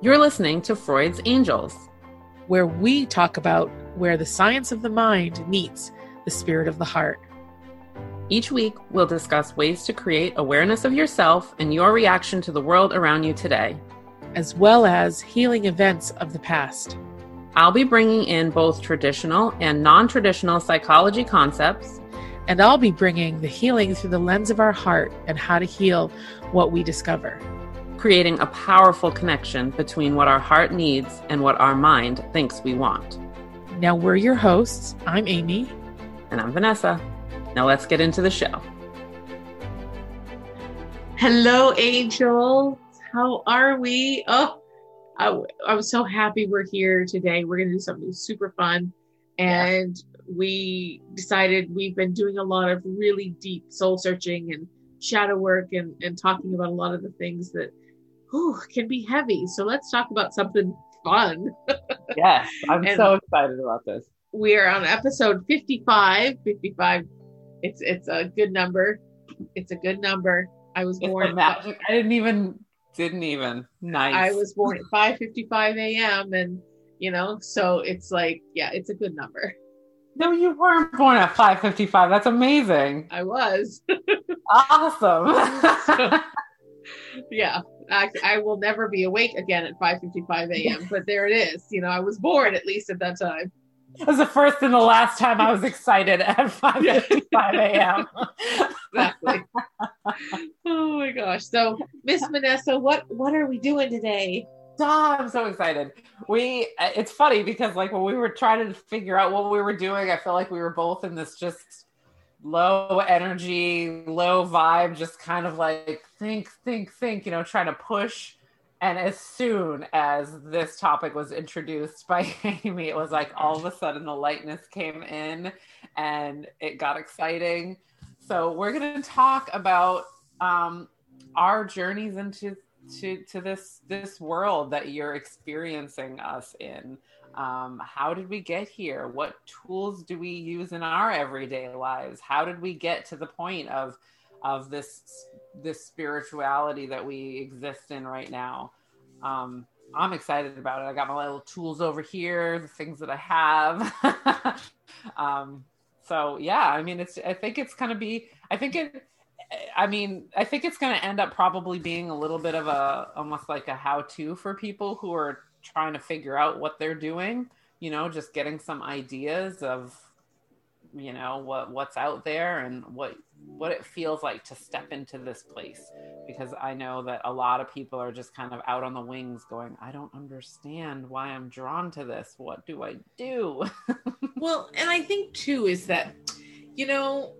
You're listening to Freud's Angels, where we talk about where the science of the mind meets the spirit of the heart. Each week, we'll discuss ways to create awareness of yourself and your reaction to the world around you today, as well as healing events of the past. I'll be bringing in both traditional and non traditional psychology concepts. And I'll be bringing the healing through the lens of our heart and how to heal what we discover creating a powerful connection between what our heart needs and what our mind thinks we want. Now, we're your hosts. I'm Amy. And I'm Vanessa. Now, let's get into the show. Hello, angels. How are we? Oh, I, I'm so happy we're here today. We're going to do something super fun. And yeah. we decided we've been doing a lot of really deep soul searching and shadow work and, and talking about a lot of the things that whew, can be heavy. So let's talk about something fun. yes, I'm so excited about this. We are on episode 55. 55. It's it's a good number. It's a good number. I was it's born magic. I didn't even didn't even nice. I was born at 5:55 a.m. and you know, so it's like yeah, it's a good number. No, you weren't born at 5:55. That's amazing. I was. awesome. so, yeah, I, I will never be awake again at 5:55 a.m. But there it is. You know, I was bored at least at that time. It was the first and the last time I was excited at 5:55 a.m. exactly. oh my gosh! So, Miss Vanessa, what what are we doing today? Oh, I'm so excited. We it's funny because like when we were trying to figure out what we were doing, I feel like we were both in this just low energy, low vibe, just kind of like think, think, think, you know, trying to push. And as soon as this topic was introduced by Amy, it was like all of a sudden the lightness came in and it got exciting. So we're going to talk about um, our journeys into to, to this this world that you're experiencing us in um, how did we get here? What tools do we use in our everyday lives? How did we get to the point of of this this spirituality that we exist in right now? Um, I'm excited about it. I got my little tools over here, the things that I have. um, so yeah, I mean, it's. I think it's gonna be. I think it. I mean, I think it's to end up probably being a little bit of a almost like a how to for people who are trying to figure out what they're doing, you know, just getting some ideas of you know what what's out there and what what it feels like to step into this place. Because i know that a lot of people are just kind of out on the wings going i don't understand why i'm drawn to this. What do i do? Well and i think too is that you know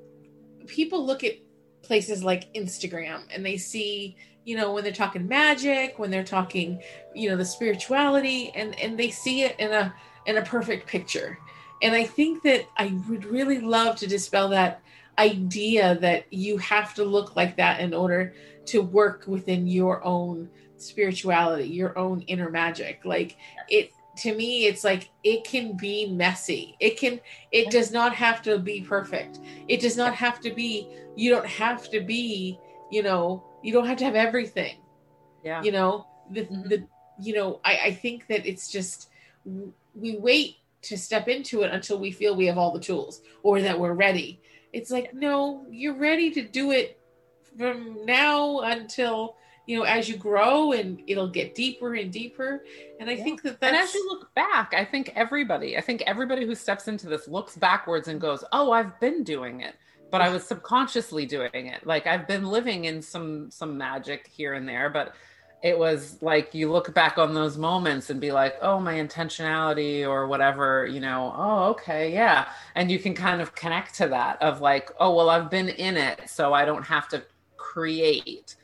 people look at places like instagram and they see you know when they're talking magic when they're talking you know the spirituality and and they see it in a in a perfect picture and i think that i would really love to dispel that idea that you have to look like that in order to work within your own spirituality your own inner magic. Like it to me it's like it can be messy. It can it does not have to be perfect. It does not have to be you don't have to be you know you don't have to have everything. Yeah. You know the mm-hmm. the you know I, I think that it's just we wait to step into it until we feel we have all the tools or that we're ready it's like no you're ready to do it from now until you know as you grow and it'll get deeper and deeper and i yeah. think that that's... and as you look back i think everybody i think everybody who steps into this looks backwards and goes oh i've been doing it but I was subconsciously doing it. Like I've been living in some some magic here and there, but it was like you look back on those moments and be like, oh, my intentionality or whatever, you know, oh, okay, yeah. And you can kind of connect to that of like, oh, well, I've been in it, so I don't have to create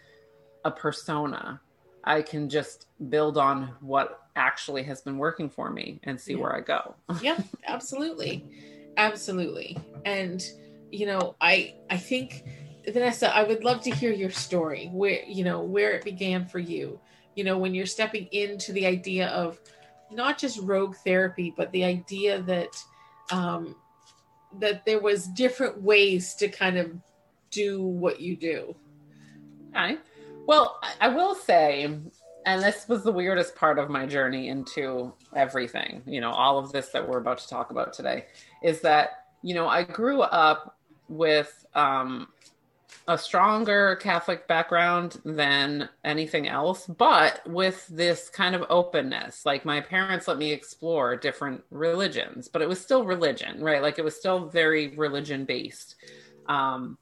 a persona. I can just build on what actually has been working for me and see yeah. where I go. yep, absolutely. Absolutely. And you know, I I think Vanessa, I would love to hear your story, where you know where it began for you. You know, when you're stepping into the idea of not just rogue therapy, but the idea that um, that there was different ways to kind of do what you do. Okay. Well, I will say and this was the weirdest part of my journey into everything you know all of this that we're about to talk about today is that you know i grew up with um a stronger catholic background than anything else but with this kind of openness like my parents let me explore different religions but it was still religion right like it was still very religion based um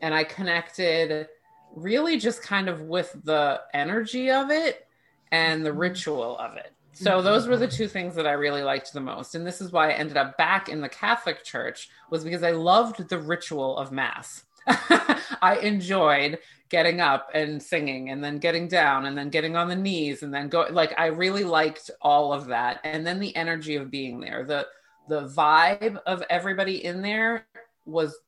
and i connected really just kind of with the energy of it and the ritual of it. So those were the two things that I really liked the most. And this is why I ended up back in the Catholic Church was because I loved the ritual of mass. I enjoyed getting up and singing and then getting down and then getting on the knees and then go like I really liked all of that and then the energy of being there. The the vibe of everybody in there was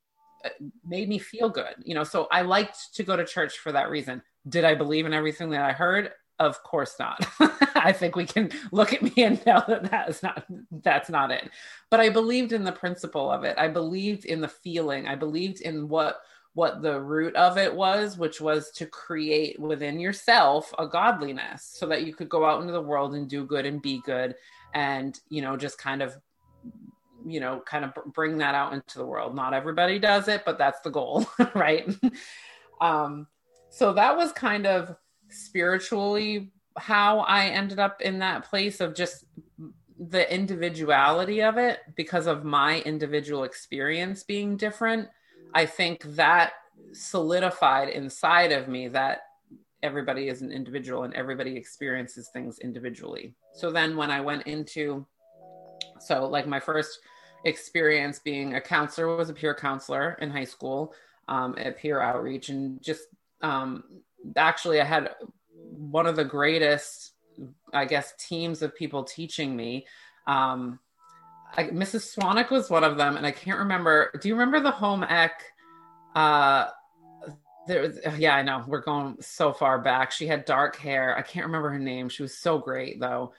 uh, made me feel good. You know, so I liked to go to church for that reason. Did I believe in everything that I heard? Of course not. I think we can look at me and know that that is not that's not it. But I believed in the principle of it. I believed in the feeling. I believed in what what the root of it was, which was to create within yourself a godliness so that you could go out into the world and do good and be good and, you know, just kind of you know, kind of bring that out into the world. Not everybody does it, but that's the goal, right? um so that was kind of spiritually how I ended up in that place of just the individuality of it because of my individual experience being different. I think that solidified inside of me that everybody is an individual and everybody experiences things individually. So then when I went into, so like my first experience being a counselor was a peer counselor in high school um, at peer outreach and just um, actually I had one of the greatest, I guess, teams of people teaching me. Um, I, Mrs. Swanek was one of them, and I can't remember. Do you remember the home ec? Uh, there was, yeah, I know we're going so far back. She had dark hair. I can't remember her name. She was so great though.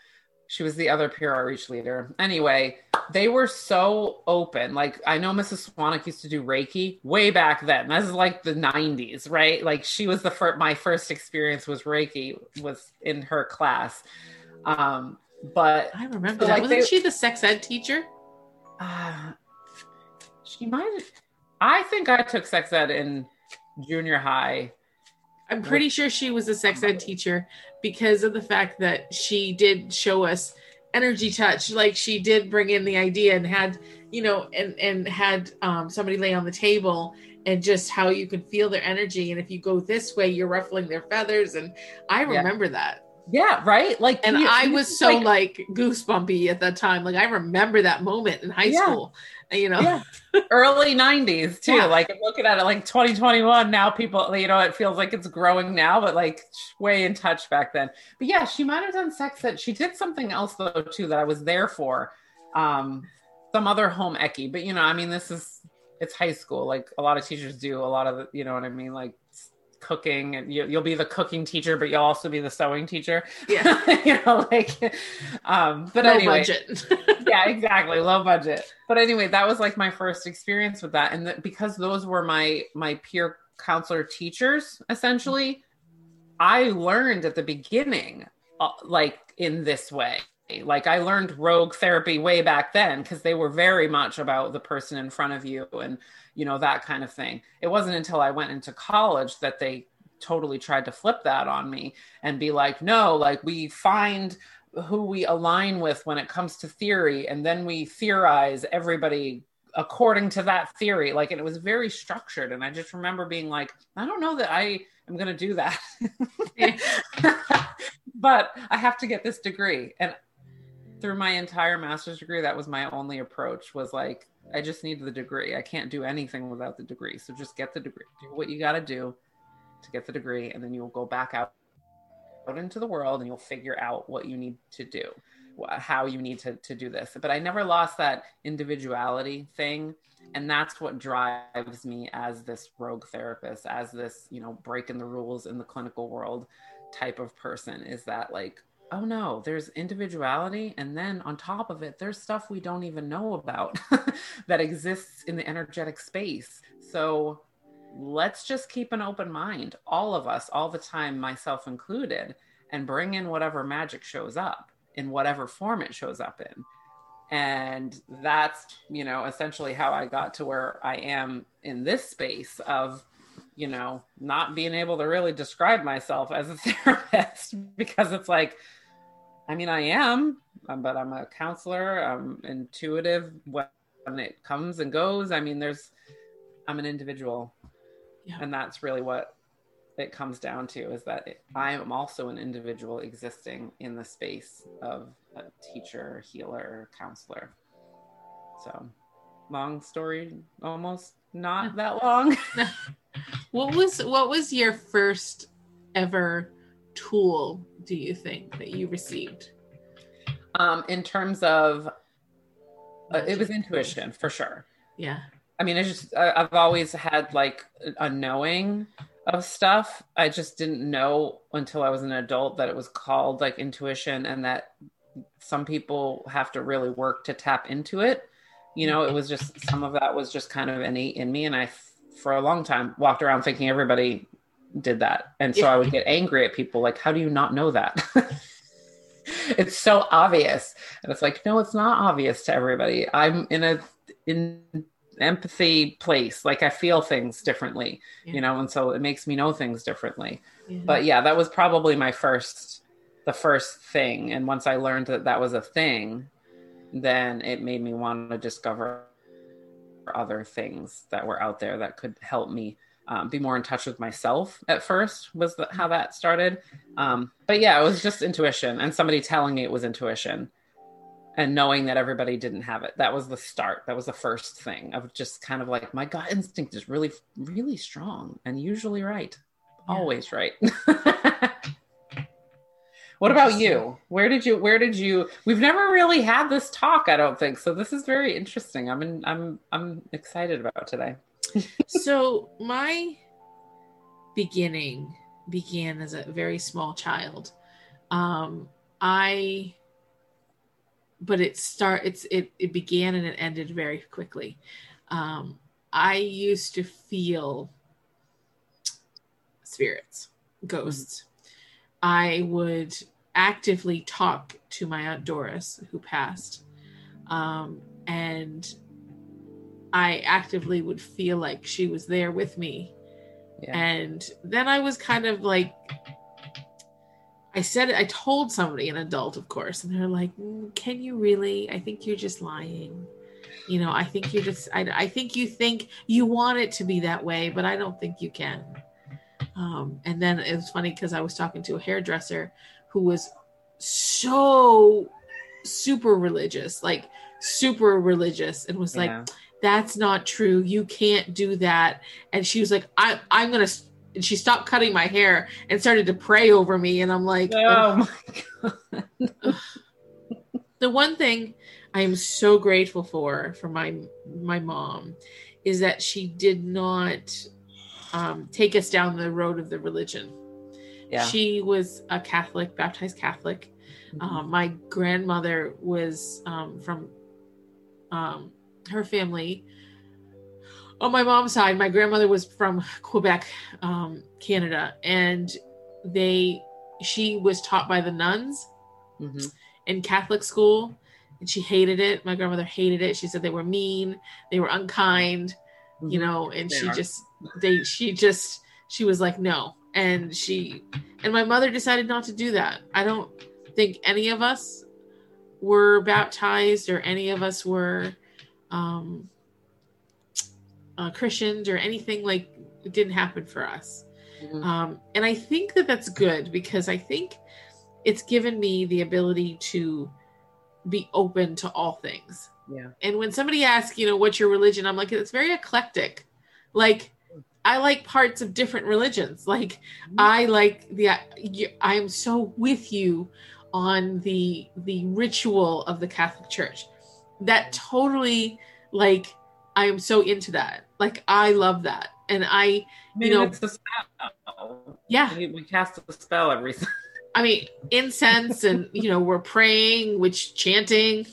She was the other peer outreach leader. Anyway, they were so open. Like I know Mrs. Swanek used to do Reiki way back then. This is like the 90s, right? Like she was the first my first experience was Reiki was in her class. Um but I remember so that. Like Wasn't they, she the sex ed teacher? Uh, she might I think I took sex ed in junior high I'm pretty sure she was a sex ed teacher because of the fact that she did show us energy touch. Like she did bring in the idea and had, you know, and and had um, somebody lay on the table and just how you can feel their energy. And if you go this way, you're ruffling their feathers. And I remember yeah. that. Yeah, right. Like, and I was so like, like, goosebumpy at that time. Like, I remember that moment in high yeah. school. You know, yeah. early '90s too. Yeah. Like looking at it, like 2021 now, people, you know, it feels like it's growing now, but like way in touch back then. But yeah, she might have done sex ed. She did something else though too that I was there for. Um, some other home eckie, but you know, I mean, this is it's high school. Like a lot of teachers do a lot of, you know what I mean, like cooking and you, will be the cooking teacher but you'll also be the sewing teacher. Yeah. You know like um but low anyway. budget. yeah exactly low budget. But anyway that was like my first experience with that and because those were my my peer counselor teachers essentially i learned at the beginning uh, like in this way. Like I learned rogue therapy way back then because they were very much about the person in front of you and you know that kind of thing. It wasn't until I went into college that they totally tried to flip that on me and be like, no, like we find who we align with when it comes to theory and then we theorize everybody according to that theory. Like and it was very structured and i just remember being like i don't know that i am going to do that. But i have to get this degree. And through my entire master's degree, that was my only approach was like, I just need the degree. I can't do anything without the degree. So just get the degree. Do what you got to do to get the degree, and then you'll go back out, out into the world and you'll figure out what you need to do, how you need to, to do this. But I never lost that individuality thing. And that's what drives me as this rogue therapist, as this, you know, breaking the rules in the clinical world type of person is that like oh no, there's individuality. And then on top of it, there's stuff we don't even know about that exists in the energetic space. So let's just keep an open mind, all of us, all the time, myself included, and bring in whatever magic shows up in whatever form it shows up in and that's you know essentially how i got to where i am in this space of you know not being able to really describe myself as a therapist because it's like i mean i am um, but i'm a counselor i'm intuitive when it comes and goes i mean there's i'm an individual yeah. and that's really what it comes down to is that it, I am also an individual existing in the space of a teacher, healer, counselor. So, long story, almost not that long. what was what was your first ever tool? Do you think that you received? Um, in terms of, uh, it was intuition for sure. Yeah. I mean, I just I, I've always had like a knowing of stuff. I just didn't know until I was an adult that it was called like intuition and that some people have to really work to tap into it. You know, it was just some of that was just kind of innate in me. And I, for a long time, walked around thinking everybody did that. And so I would get angry at people like, how do you not know that? it's so obvious. And it's like, no, it's not obvious to everybody. I'm in a, in empathy place like i feel things differently yeah. you know and so it makes me know things differently yeah. but yeah that was probably my first the first thing and once i learned that that was a thing then it made me want to discover other things that were out there that could help me um, be more in touch with myself at first was the, how that started. Um, but yeah it was just intuition and somebody telling me it was intuition and knowing that everybody didn't have it. That was the start. That was the first thing of just kind of like my gut instinct is really really strong and usually right yeah. always right. What about you? Where did you where did you we've never really had this talk i don't think. So this is very interesting. I'm in, i'm i'm excited about today so my beginning began as a very small child um i but it start it's it it began and it ended very quickly. Um, I used to feel spirits, ghosts. Mm-hmm. I would actively talk to my aunt Doris, who passed, um, and I actively would feel like she was there with me. Yeah. And then I was kind of like I said I told somebody, an adult, of course, and they're like, mm, "Can you really? I think you're just lying." You know, I think you're just. I, I think you think you want it to be that way, but I don't think you can. Um, and then it was funny because I was talking to a hairdresser who was so super religious, like super religious, and was yeah. like, "That's not true. You can't do that." And she was like, "I, I'm gonna." and she stopped cutting my hair and started to pray over me and i'm like oh my god the one thing i am so grateful for for my my mom is that she did not um, take us down the road of the religion yeah. she was a catholic baptized catholic mm-hmm. um, my grandmother was um, from um, her family on my mom's side, my grandmother was from Quebec, um, Canada, and they she was taught by the nuns mm-hmm. in Catholic school, and she hated it. My grandmother hated it. She said they were mean, they were unkind, mm-hmm. you know, and they she are. just they she just she was like no, and she and my mother decided not to do that. I don't think any of us were baptized or any of us were um uh, Christians or anything like it didn't happen for us. Mm-hmm. Um, and I think that that's good because I think it's given me the ability to be open to all things. Yeah. And when somebody asks, you know, what's your religion? I'm like, it's very eclectic. Like, I like parts of different religions. Like, mm-hmm. I like the, I am so with you on the the ritual of the Catholic Church. That totally like I am so into that. Like I love that, and I, you know, it's a spell. Yeah, we cast a spell every. I mean, incense, and you know, we're praying, which chanting,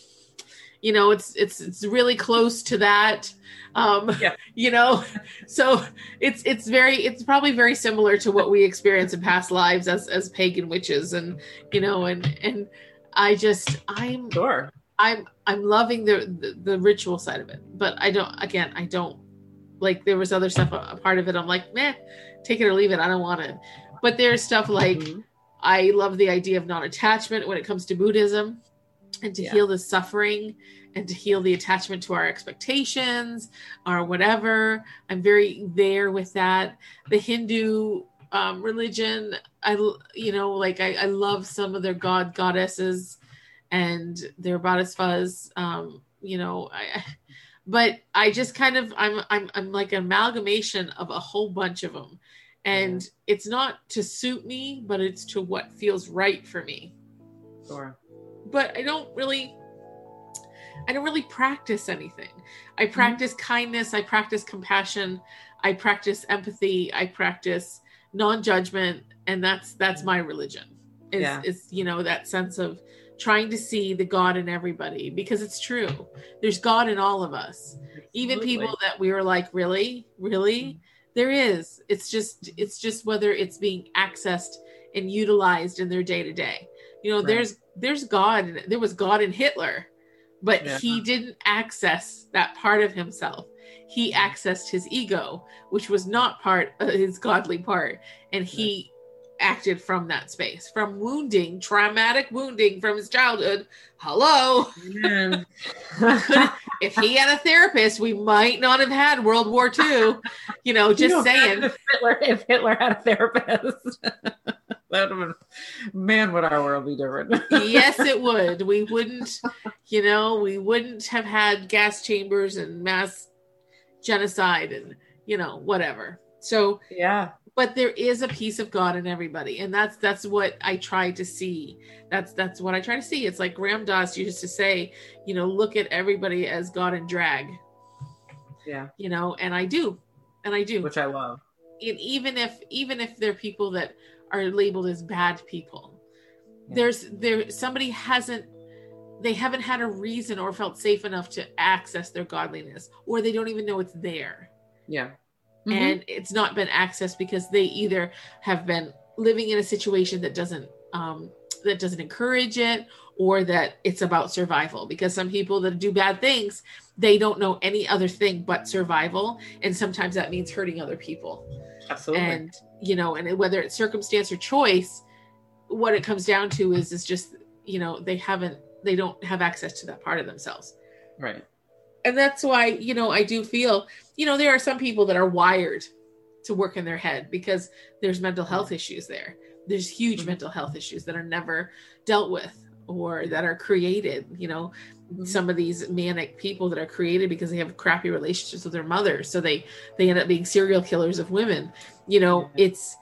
You know, it's it's it's really close to that. Um, Yeah. You know, so it's it's very it's probably very similar to what we experience in past lives as as pagan witches, and you know, and and I just I'm Sure. I'm I'm loving the, the the ritual side of it, but I don't. Again, I don't like. There was other stuff a, part of it. I'm like, man, take it or leave it. I don't want it. But there's stuff like Mhm. I love the idea of non-attachment when it comes to Buddhism, and to Yeah. heal the suffering and to heal the attachment to our expectations or whatever. I'm very there with that. The Hindu um, religion, I you know, like I, I love some of their god goddesses and they're their bodhisattvas. Um, you know, I, but I just kind of I'm I'm I'm like an amalgamation of a whole bunch of them, and it's not to suit me, but it's to what feels right for me. Sure. But I don't really. I don't really practice anything. I practice kindness. I practice compassion. I practice empathy. I practice non-judgment, and that's that's my religion. Is Yeah. is you know that sense of trying to see the God in everybody because it's true. There's God in all of us. Even people that we were like, really, really, mm-hmm. there is. It's just it's just whether it's being accessed and utilized in their day to day. You know, Right. there's there's God. There was God in Hitler, but Yeah. he didn't access that part of himself. He mm-hmm. accessed his ego, which was not part of his godly part, and he acted from that space, from wounding, traumatic wounding from his childhood. Hello, if he had a therapist, we might not have had World War II. You know, just You know, saying. If Hitler, if Hitler had a therapist, that would have been, man, would our world be different? yes, it would. We wouldn't, you know, we wouldn't have had gas chambers and mass genocide and, you know, whatever. So, yeah. But there is a piece of God in everybody. And that's that's what I try to see. That's that's what I try to see. It's like Ram Dass used to say, you know, look at everybody as God in drag, Yeah. you know, and I do. And I do. Which I love. and even if even if they're people that are labeled as bad people Yeah. there's there somebody hasn't they haven't had a reason or felt safe enough to access their godliness or they don't even know it's there Yeah. And it's not been accessed because they either have been living in a situation that doesn't um that doesn't encourage it or that it's about survival because some people that do bad things they don't know any other thing but survival and sometimes that means hurting other people absolutely. and you know and whether it's circumstance or choice what it comes down to is is just you know they haven't they don't have access to that part of themselves right. and that's why you know i do feel you know there are some people that are wired to work in their head because there's mental health issues there there's huge Mhm. mental health issues that are never dealt with or that are created you know Mhm. some of these manic people that are created because they have crappy relationships with their mothers so they they end up being serial killers of women you know it's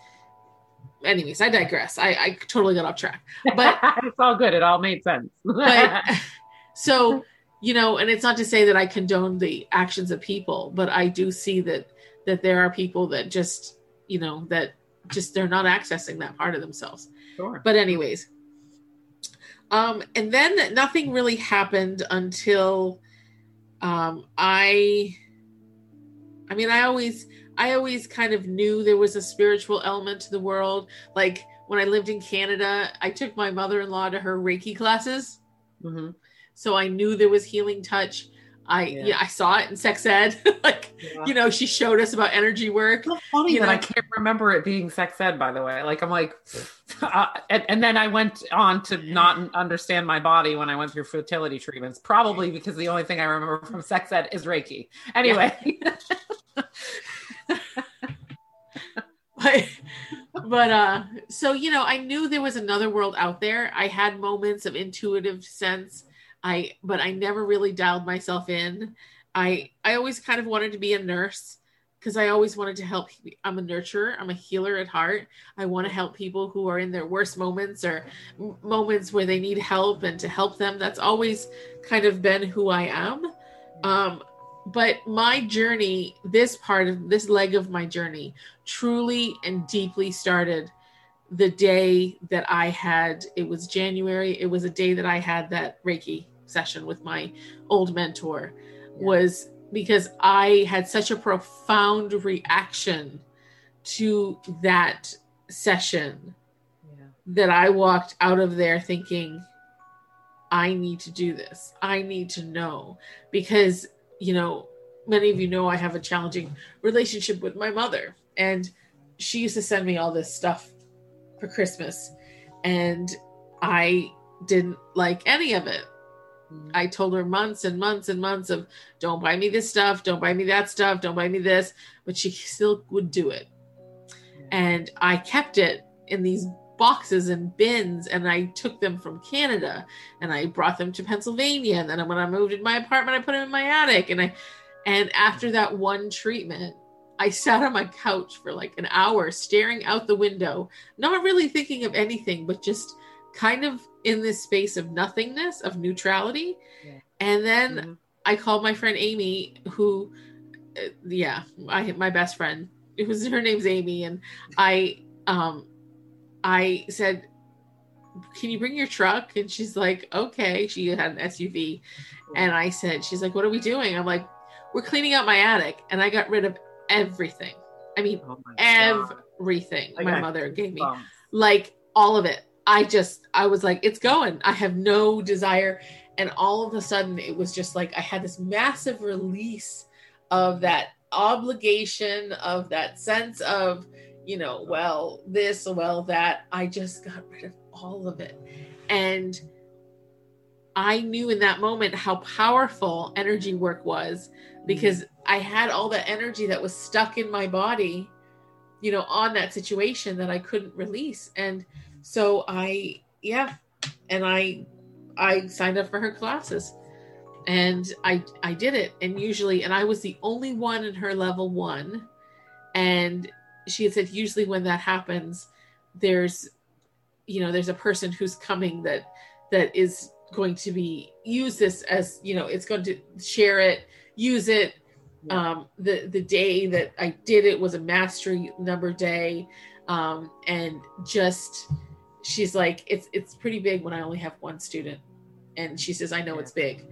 anyways i digress i i totally got off track but it's all good. It all made sense. but so you know and it's not to say that i condone the actions of people but i do see that that there are people that just you know that just they're not accessing that part of themselves sure. but anyways um and then nothing really happened until um i i mean i always i always kind of knew there was a spiritual element to the world like when i lived in canada i took my mother-in-law to her reiki classes Mhm. So i knew there was healing touch i Yeah. yeah, i saw it in sex ed like Yeah. you know she showed us about energy work so funny you that know- I can't remember it being sex ed, by the way. Like, I'm like, uh, and, and then I went on to not understand my body when I went through fertility treatments, probably because the only thing I remember from sex ed is Reiki. Anyway, but but uh so you know i knew there was another world out there i had moments of intuitive sense i but i never really dialed myself in. I i always kind of wanted to be a nurse because i always wanted to help i'm a nurturer i'm a healer at heart. I want to help people who are in their worst moments or moments where they need help and to help them. That's always kind of been who i am. Um but my journey this part of this leg of my journey truly and deeply started the day that I had it was January it was a day that I had that Reiki session with my old mentor was because I had such a profound reaction to that session Yeah. that I walked out of there thinking, I need to do this. I need to know because, you know, many of you know I have a challenging relationship with my mother, and she used to send me all this stuff for Christmas, and I didn't like any of it. I told her months and months and months of don't buy me this stuff, don't buy me that stuff, don't buy me this, but she still would do it. And I kept it in these boxes and bins and I took them from Canada and I brought them to Pennsylvania and then when I moved in my apartment I put them in my attic and I and after that one treatment I sat on my couch for like an hour staring out the window not really thinking of anything but just kind of in this space of nothingness of neutrality Yeah. and then Mhm. I called my friend Amy, who, uh, yeah, I my best friend. It was her name's Amy, and I, um, I said, "Can you bring your truck?" And she's like, "Okay." She had an SUV, and I said, "She's like, what are we doing?" I'm like, "We're cleaning out my attic," and I got rid of everything. I mean, Oh my everything I my mother gave me like all of it. I just, I was like, it's going. I have no desire. And all of a sudden, it was just like I had this massive release of that obligation, of that sense of, you know, well, this, well, that. I just got rid of all of it. And I knew in that moment how powerful energy work was because I had all that energy that was stuck in my body, you know, on that situation that I couldn't release. And so I, yeah, and I, I signed up for her classes and I, I did it. And usually, and I was the only one in her level one. And she had said, usually when that happens, there's, you know, there's a person who's coming that, that is going to be use this as, you know, it's going to share it, use it, um, the the day that I did it was a mastery number day, um, and just she's like, it's it's pretty big when I only have one student, and she says I know Yeah. it's big,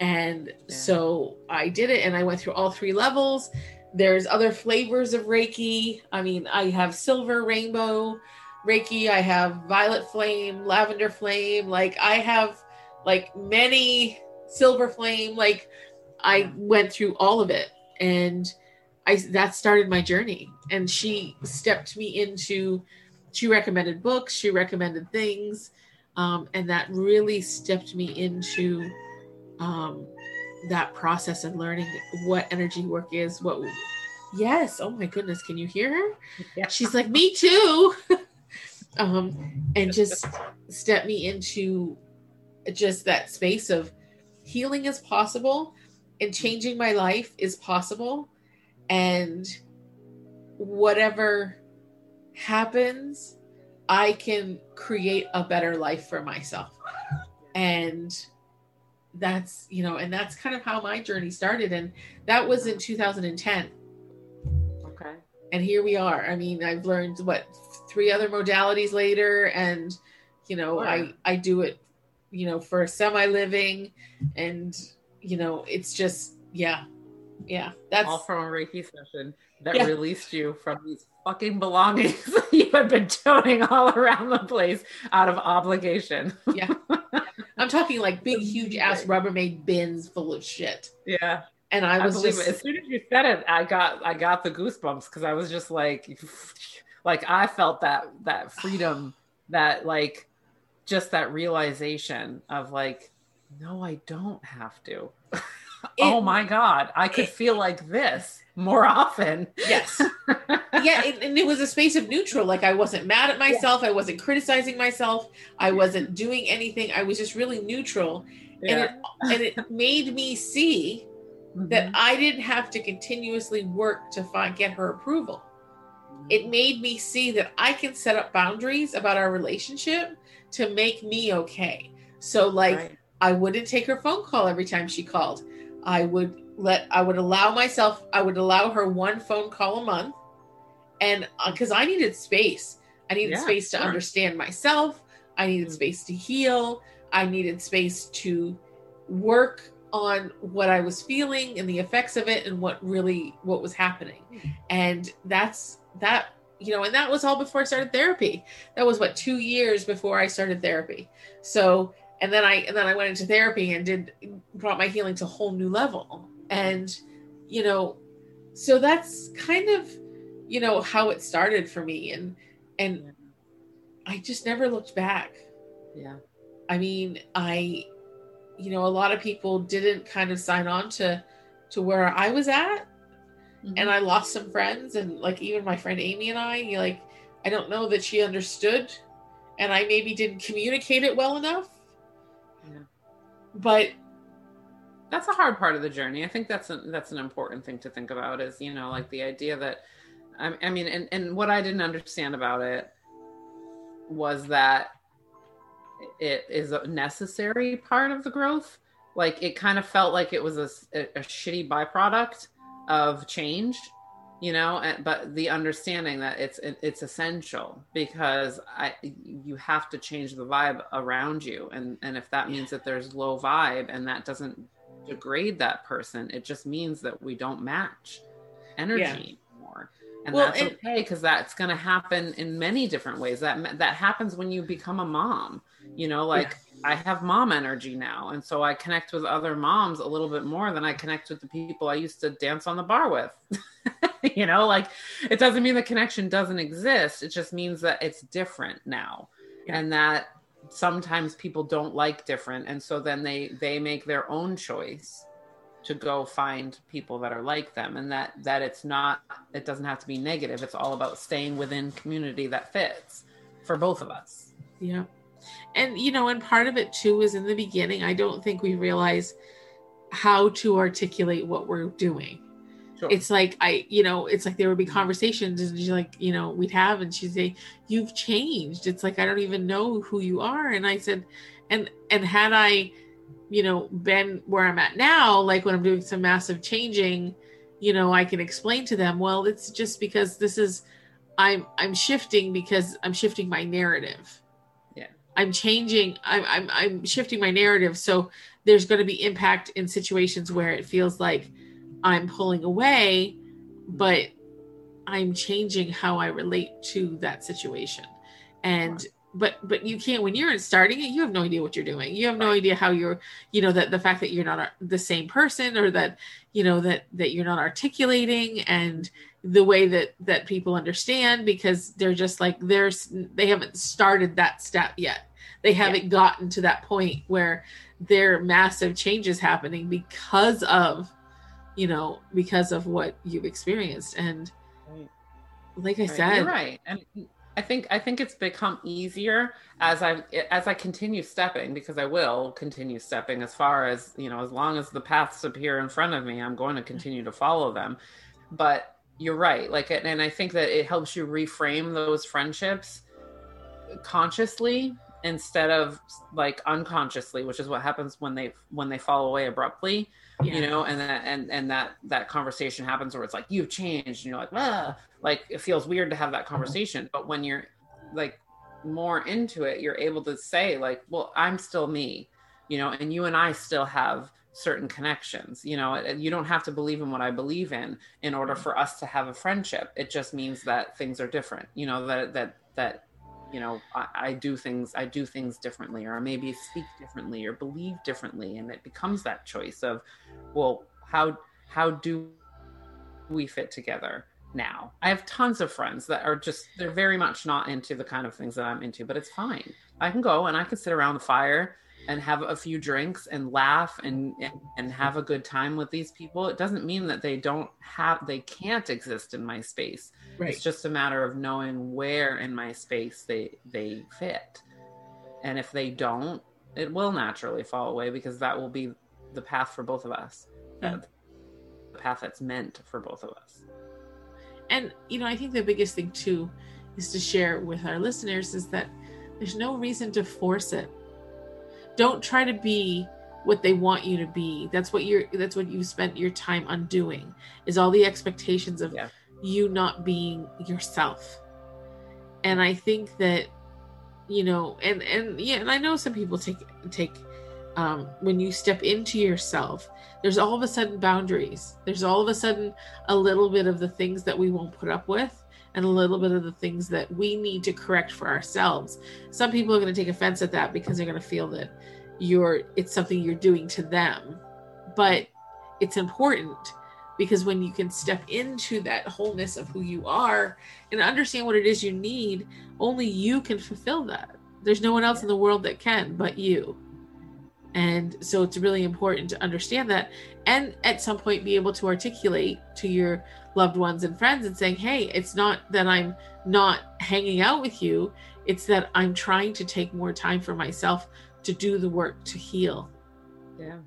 and Yeah. so I did it, and I went through all three levels. There's other flavors of Reiki. I mean, I have silver, rainbow, Reiki. I have violet flame, lavender flame. Like I have like many silver flame. Like I went through all of it and I that started my journey and she stepped me into she recommended books, she recommended things um, and that really stepped me into um, that process of learning what energy work is, what Yes, oh my goodness, can you hear her? Yeah. She's like, "Me too." um and just step me into just that space of healing is possible and changing my life is possible and whatever happens i can create a better life for myself. And that's you know and that's kind of how my journey started. And that was in 2010 Okay. and here we are. I mean i've learned what three other modalities later. And you know Wow. i i do it you know for semi living and you know it's just yeah. Yeah. That's All from a Reiki session that Yeah. released you from these fucking belongings you had been toting all around the place out of obligation. Yeah. I'm talking like big huge ass rubbermaid bins full of shit Yeah. and i I, was believe just it. As soon as you said it, I got I got the goosebumps because I was just like, like I felt that that freedom, that like, just that realization of like, no, I don't have to. oh my god, I could it- feel like this more often. yes yeah it, and it was a space of neutral like i wasn't mad at myself i wasn't criticizing myself i wasn't doing anything i was just really neutral and it and it made me see that Mm-hmm. I didn't have to continuously work to find get her approval. It made me see that I can set up boundaries about our relationship to make me okay. So like Right. I wouldn't take her phone call every time she called. I would let I would allow myself I would allow her one phone call a month and cuz I needed space. I needed Yeah, space to sure. understand myself. I needed Mm. space to heal. I needed space to work on what I was feeling and the effects of it and what really what was happening. And that's that you know, and that was all before I started therapy. That was what 2 years before I started therapy. So and then I and then I went into therapy and did brought my healing to a whole new level. And you know, so that's kind of you know how it started for me and and I just never looked back. Yeah. I mean, I you know, a lot of people didn't kind of sign on to to where I was at Mm-hmm. and I lost some friends and like even my friend Amy and I, like I don't know that she understood and I maybe didn't communicate it well enough. But that's a hard part of the journey. I think that's a, that's an important thing to think about. Is you know like the idea that I, I mean, and and what I didn't understand about it was that it is a necessary part of the growth. Like it kind of felt like it was a, a shitty byproduct of change, you know. And, but the understanding that it's it's essential because I you have to change the vibe around you, and and if that means that there's low vibe and that doesn't degrade that person, it just means that we don't match energy Yeah. anymore. And Well, that's okay because that's going to happen in many different ways. That that happens when you become a mom. You know, like I have mom energy now, and so I connect with other moms a little bit more than I connect with the people I used to dance on the bar with. you know, like it doesn't mean the connection doesn't exist. It just means that it's different now, Yeah. and that sometimes people don't like different, and so then they they make their own choice to go find people that are like them and that that it's not it doesn't have to be negative it's all about staying within community that fits for both of us Yeah. And you know, and part of it too is in the beginning, I don't think we realize how to articulate what we're doing. Sure. It's like I, you know, it's like there would be conversations and she's like, you know, we'd have and she'd say, You've changed. It's like I don't even know who you are. And I said, and and had I, you know, been where I'm at now, like when I'm doing some massive changing, you know, I can explain to them, well, it's just because this is I'm I'm shifting because I'm shifting my narrative. Yeah. I'm changing I'm I'm I'm shifting my narrative so there's going to be impact in situations where it feels like I'm pulling away but I'm changing how I relate to that situation. And Sure. but but you can't when you're starting it you have no idea what you're doing. You have no Right. idea how you're you know that the fact that you're not the same person or that you know that that you're not articulating and the way that that people understand because they're just like there's they haven't started that step yet they haven't gotten to that point where there are massive changes happening because of you know because of what you've experienced. And like i Right, said You're right, and I think I think it's become easier as I as I continue stepping because I will continue stepping as far as you know as long as the paths appear in front of me, I'm going to continue to follow them. But you're right, like, and I think that it helps you reframe those friendships consciously instead of like unconsciously, which is what happens when they when they fall away abruptly yeah. you know and that and and that that conversation happens where it's like you've changed and you're like ah. Like it feels weird to have that conversation but when you're like more into it you're able to say like well i'm still me you know and you and i still have certain connections you know you don't have to believe in what i believe in in order for us to have a friendship. It just means that things are different you know that that that you know I, I do things i do things differently or maybe speak differently or believe differently and it becomes that choice of well how how do we fit together now? I have tons of friends that are just they're very much not into the kind of things that i'm into but it's fine. I can go and i can sit around the fire and have a few drinks and laugh and and, have a good time with these people it doesn't mean that they don't have they can't exist in my space right it's just a matter of knowing where in my space they they fit. And if they don't, it will naturally fall away because that will be the path for both of us. Yeah. The path that's meant for both of us. and you know i think the biggest thing too is to share with our listeners is that there's no reason to force it don't try to be what they want you to be that's what you're that's what you spent your time undoing is all the expectations of Yeah. you not being yourself and i think that you know and and yeah and i know some people take take um, when you step into yourself, there's all of a sudden boundaries. There's all of a sudden a little bit of the things that we won't put up with and a little bit of the things that we need to correct for ourselves. Some people are going to take offense at that because they're going to feel that you're it's something you're doing to them. But it's important because when you can step into that wholeness of who you are and understand what it is you need, only you can fulfill that. There's no one else in the world that can but you. And so it's really important to understand that and at some point be able to articulate to your loved ones and friends and saying, hey, it's not that I'm not hanging out with you, it's that I'm trying to take more time for myself to do the work to heal. Yeah.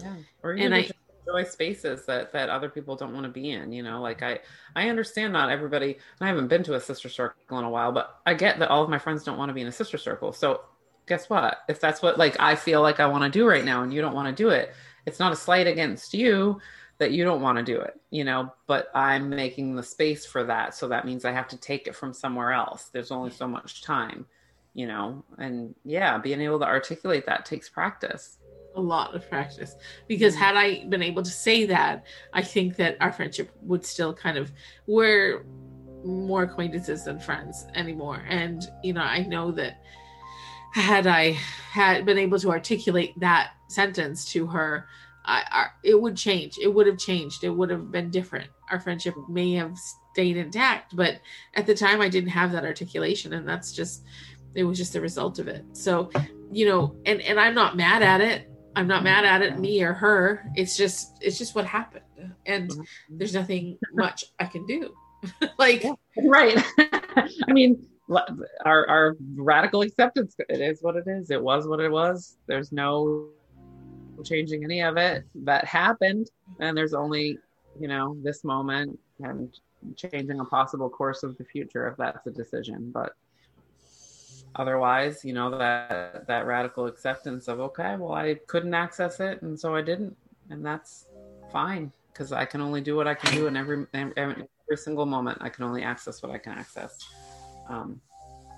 Yeah. Or even and I, enjoy spaces that that other people don't want to be in you know like i i understand not everybody i haven't been to a sister circle in a while but i get that all of my friends don't want to be in a sister circle so guess what? If that's what like I feel like I want to do right now and you don't want to do it, it's not a slight against you that you don't want to do it, you know, but I'm making the space for that. So that means I have to take it from somewhere else. There's only so much time, you know, and yeah, being able to articulate that takes practice. A lot of practice. Because had I been able to say that, I think that our friendship would still kind of, we're more acquaintances than friends anymore. And, you know, I know that had I had been able to articulate that sentence to her, I, I, it would change. It would have changed. It would have been different. Our friendship may have stayed intact, but at the time I didn't have that articulation, and that's just it was just the result of it. So, you know, and and I'm not mad at it. I'm not mad at it, me or her. It's just it's just what happened, and mm-hmm. there's nothing much I can do. like, right. I mean, our our radical acceptance it is what it is it was what it was there's no changing any of it that happened. And there's only you know this moment and changing a possible course of the future if that's a decision. But otherwise you know that that radical acceptance of okay well i couldn't access it and so i didn't. And that's fine because i can only do what i can do in every, every every single moment. I can only access what i can access. Um,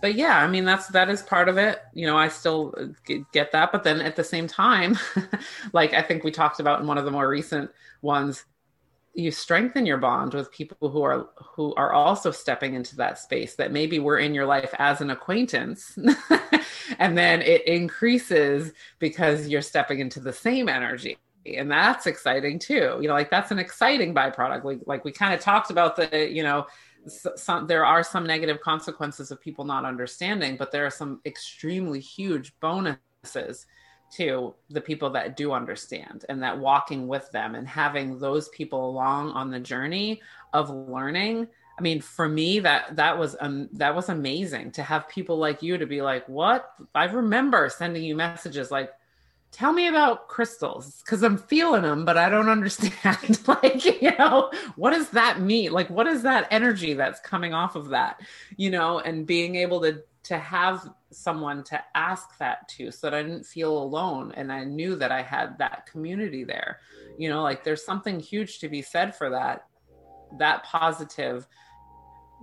but yeah, I mean that's that is part of it. You know, I still uh, get that, but then at the same time, like I think we talked about in one of the more recent ones, you strengthen your bond with people who are who are also stepping into that space that maybe were in your life as an acquaintance and then it increases because you're stepping into the same energy and that's exciting too you know like that's an exciting byproduct like like we kind of talked about the you know some there are some negative consequences of people not understanding but there are some extremely huge bonuses to the people that do understand and that walking with them and having those people along on the journey of learning. I mean for me that that was um, that was amazing to have people like you to be like what? I remember sending you messages like tell me about crystals because I'm feeling them, but I don't understand. like, you know, what does that mean? Like, what is that energy that's coming off of that? You know, and being able to to have someone to ask that to so that I didn't feel alone and I knew that I had that community there. You know, like there's something huge to be said for that. That positive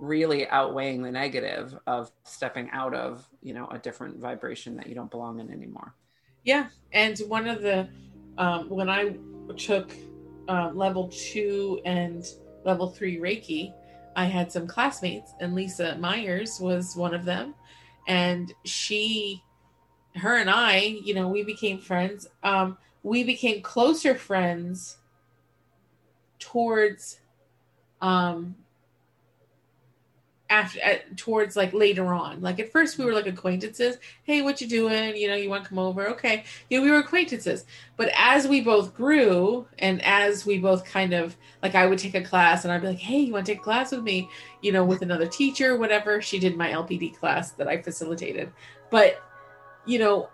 really outweighing the negative of stepping out of, you know, a different vibration that you don't belong in anymore. Yeah, and one of the um, when I took uh, level two and level three Reiki, I had some classmates, and Lisa Myers was one of them, and she, her and I, you know, we became friends. Um, we became closer friends towards um after at, towards like later on. Like at first we were like acquaintances. Hey what you doing? You know you want to come over? Okay. You know we were acquaintances. But as we both grew and as we both kind of like i would take a class and i'd be like hey you want to take a class with me? You know with another teacher whatever. She did my lpd class that i facilitated. But you know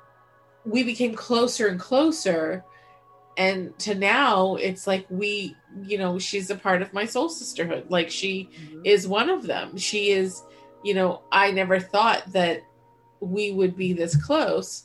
we became closer and closer and to now it's like we you know she's a part of my soul sisterhood. Like she mm-hmm. is one of them. She is you know i never thought that we would be this close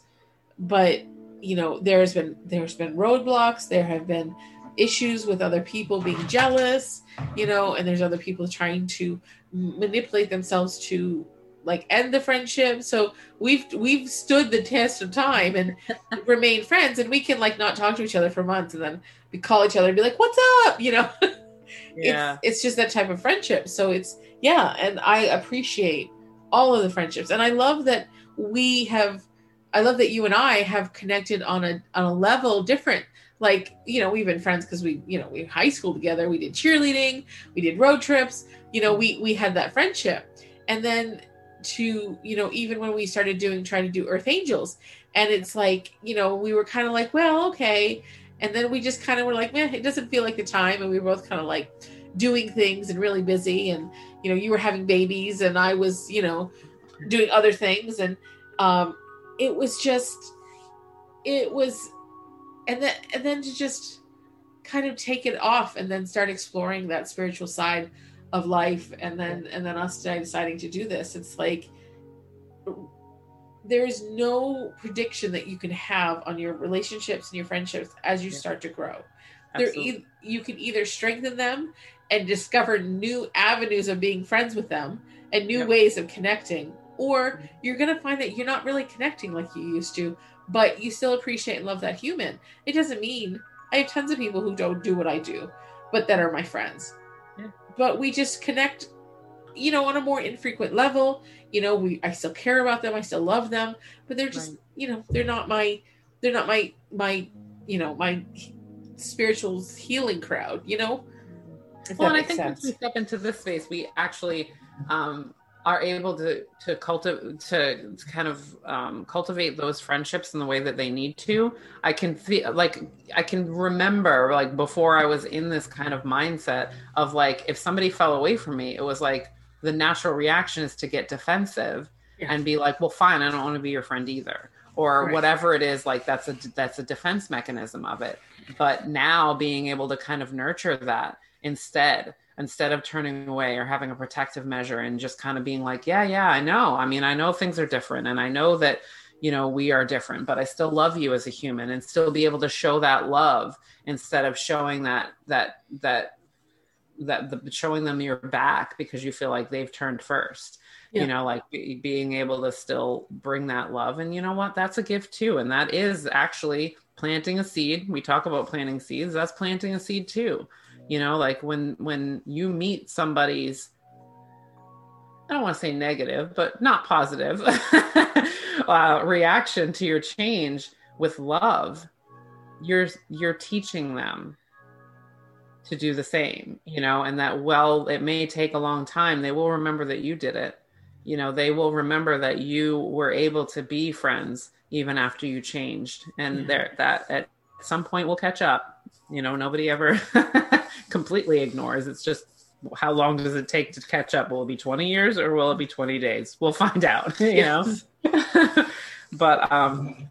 but you know there's been there's been roadblocks. There have been issues with other people being jealous you know and there's other people trying to manipulate themselves to like end the friendship. So we've we've stood the test of time and remained friends, and we can like not talk to each other for months, and then we call each other and be like, "What's up?" You know. Yeah. It's, it's just that type of friendship. So it's yeah, and I appreciate all of the friendships, and I love that we have. I love that you and I have connected on a on a level different. Like you know, we've been friends because we you know we high school together. We did cheerleading. We did road trips. You know, we we had that friendship, and then to you know even when we started doing trying to do Earth Angels, and it's like you know we were kind of like well okay, and then we just kind of were like man it doesn't feel like the time, and we were both kind of like doing things and really busy, and you know you were having babies and I was you know doing other things, and um, it was just it was and then and then to just kind of take it off and then start exploring that spiritual side of life and then and then us deciding to do this it's like there's no prediction that you can have on your relationships and your friendships as you Yeah. start to grow they're e- you can either strengthen them and discover new avenues of being friends with them and new Yep. ways of connecting or mm-hmm. you're going to find that you're not really connecting like you used to but you still appreciate and love that human it doesn't mean i have tons of people who don't do what i do but that are my friends. But we just connect you know on a more infrequent level. You know we i still care about them i still love them but they're just Right. you know they're not my they're not my my you know my spiritual healing crowd you know? If well, and I makes think once we step into this space, we actually um, are able to to cultivate to kind of um, cultivate those friendships in the way that they need to. I can feel like I can remember like before I was in this kind of mindset of like if somebody fell away from me, it was like the natural reaction is to get defensive Yeah. and be like, well, fine, I don't want to be your friend either. Or Right. whatever it is, like that's a that's a defense mechanism of it. But now being able to kind of nurture that instead instead of turning away or having a protective measure and just kind of being like yeah yeah i know. I mean i know things are different and i know that you know we are different but i still love you as a human and still be able to show that love instead of showing that that that that the, showing them your back because you feel like they've turned first. Yeah. you know like be, being able to still bring that love and you know what that's a gift too and that is actually planting a seed. We talk about planting seeds that's planting a seed too you know like when when you meet somebody's i don't want to say negative but not positive uh, reaction to your change with love you're you're teaching them to do the same you know and that well it may take a long time. They will remember that you did it. You know they will remember that you were able to be friends even after you changed and Yeah. there that at some point will catch up. You know nobody ever completely ignores. It's just how long does it take to catch up? Will it be 20 years or will it be 20 days? We'll find out you know? But um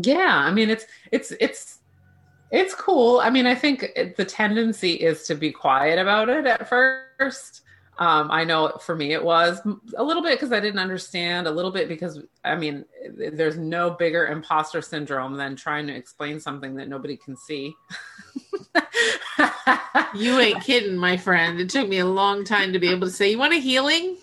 yeah i mean it's it's it's it's cool. I mean i think the tendency is to be quiet about it at first um, I know for me it was a little bit because I didn't understand, a little bit because I mean, there's no bigger imposter syndrome than trying to explain something that nobody can see. You ain't kidding, my friend. It took me a long time to be able to say, "You want a healing?"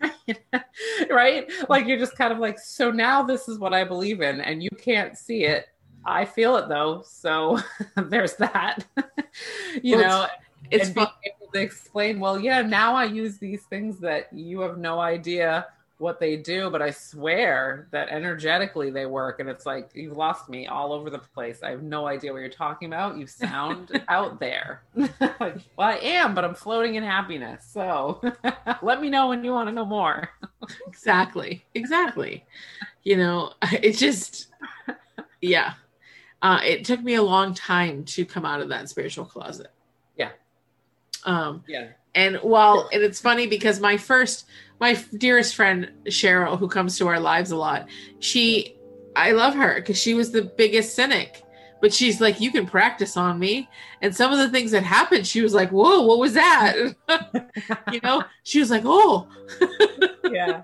right? Like you're just kind of like, so now this is what I believe in, and you can't see it. I feel it though, so there's that. you Well, know, It's and being fun. able to explain, well, yeah, now I use these things that you have no idea what they do, but I swear that energetically they work. And it's like, you've lost me all over the place. I have no idea what you're talking about. You sound out there. like, well, I am, but I'm floating in happiness. So let me know when you want to know more. exactly exactly you know it just yeah uh it took me a long time to come out of that spiritual closet. Um Yeah. and while and it's funny because my first my dearest friend cheryl who comes to our lives a lot she i love her because she was the biggest cynic but she's like you can practice on me and some of the things that happened she was like whoa what was that you know she was like oh Yeah.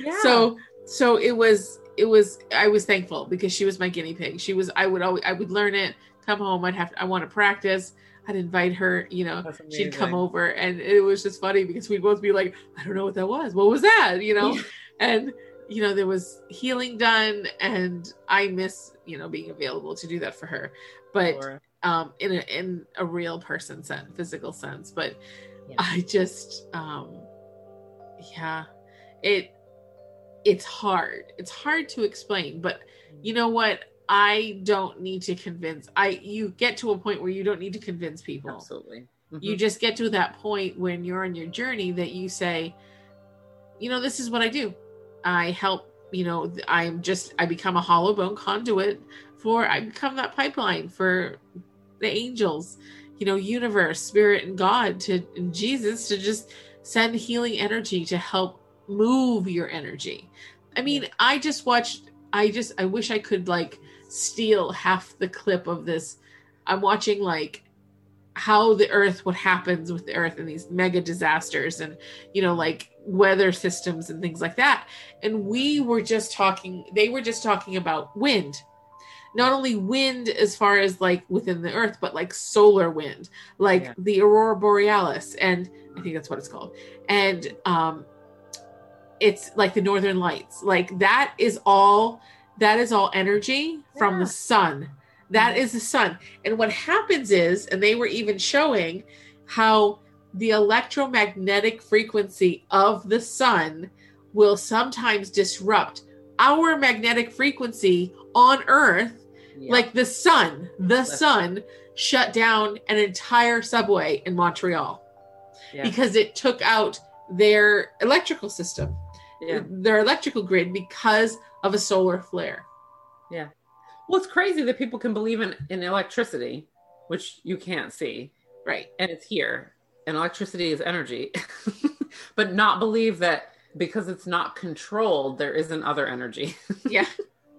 Yeah. so so it was it was i was thankful because she was my guinea pig she was i would always i would learn it come home i'd have to, i want to practice. I'd invite her you know she'd come over and it was just funny because we'd both be like i don't know what that was. What was that? You know? And you know there was healing done and i miss you know being available to do that for her. But Or- um in a in a real person sense physical sense but Yeah. i just um yeah it it's hard. It's hard to explain but you know what i don't need to convince i you get to a point where you don't need to convince people absolutely. you Mhm. just get to that point when you're on your journey that you say you know this is what i do i help you know i'm just i become a hollow bone conduit for i become that pipeline for the angels you know universe spirit and god to and jesus to just send healing energy to help move your energy i mean i just watched i just i wish i could like steal half the clip of this. I'm watching like how the earth what happens with the earth and these mega disasters and you know like weather systems and things like that. And we were just talking they were just talking about wind. Not only wind as far as like within the earth but like solar wind like Yeah. the aurora borealis and i think that's what it's called. And um it's like the northern lights. Like that is all that is all energy from the sun that is the sun and what happens is and they were even showing how the electromagnetic frequency of the sun will sometimes disrupt our magnetic frequency on earth Yeah. like the sun the That's- sun shut down an entire subway in montreal yeah. because it took out their electrical system yeah. their electrical grid because of a solar flare Yeah. Well, it's crazy that people can believe in, in electricity, which you can't see, right and it's here. And electricity is energy, but not believe that because it's not controlled, there isn't other energy. yeah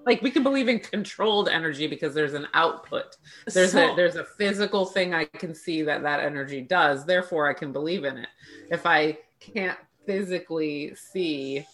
like we can believe in controlled energy because there's an output. There's So- a there's a physical thing I can see that that energy does. Therefore, I can believe in it. If I can't physically see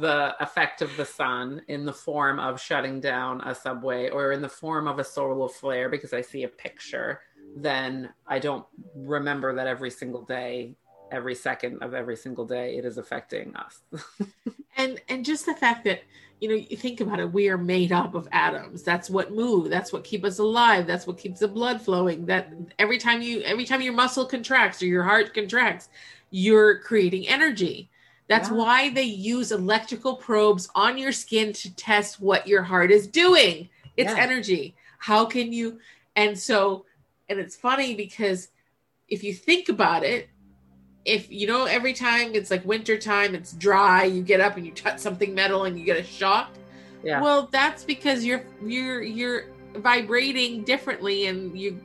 the effect of the sun in the form of shutting down a subway or in the form of a solar flare because I see a picture, then I don't remember that every single day, every second of every single day, it is affecting us. and and just the fact that you know you think about it we are made up of atoms that's what move that's what keep us alive that's what keeps the blood flowing that every time you every time your muscle contracts or your heart contracts you're creating energy that's Yeah. why they use electrical probes on your skin to test what your heart is doing it's Yeah. energy how can you and so and it's funny because if you think about it if you know every time it's like winter time it's dry you get up and you touch something metal and you get a shock yeah. well that's because you're you're you're vibrating differently and you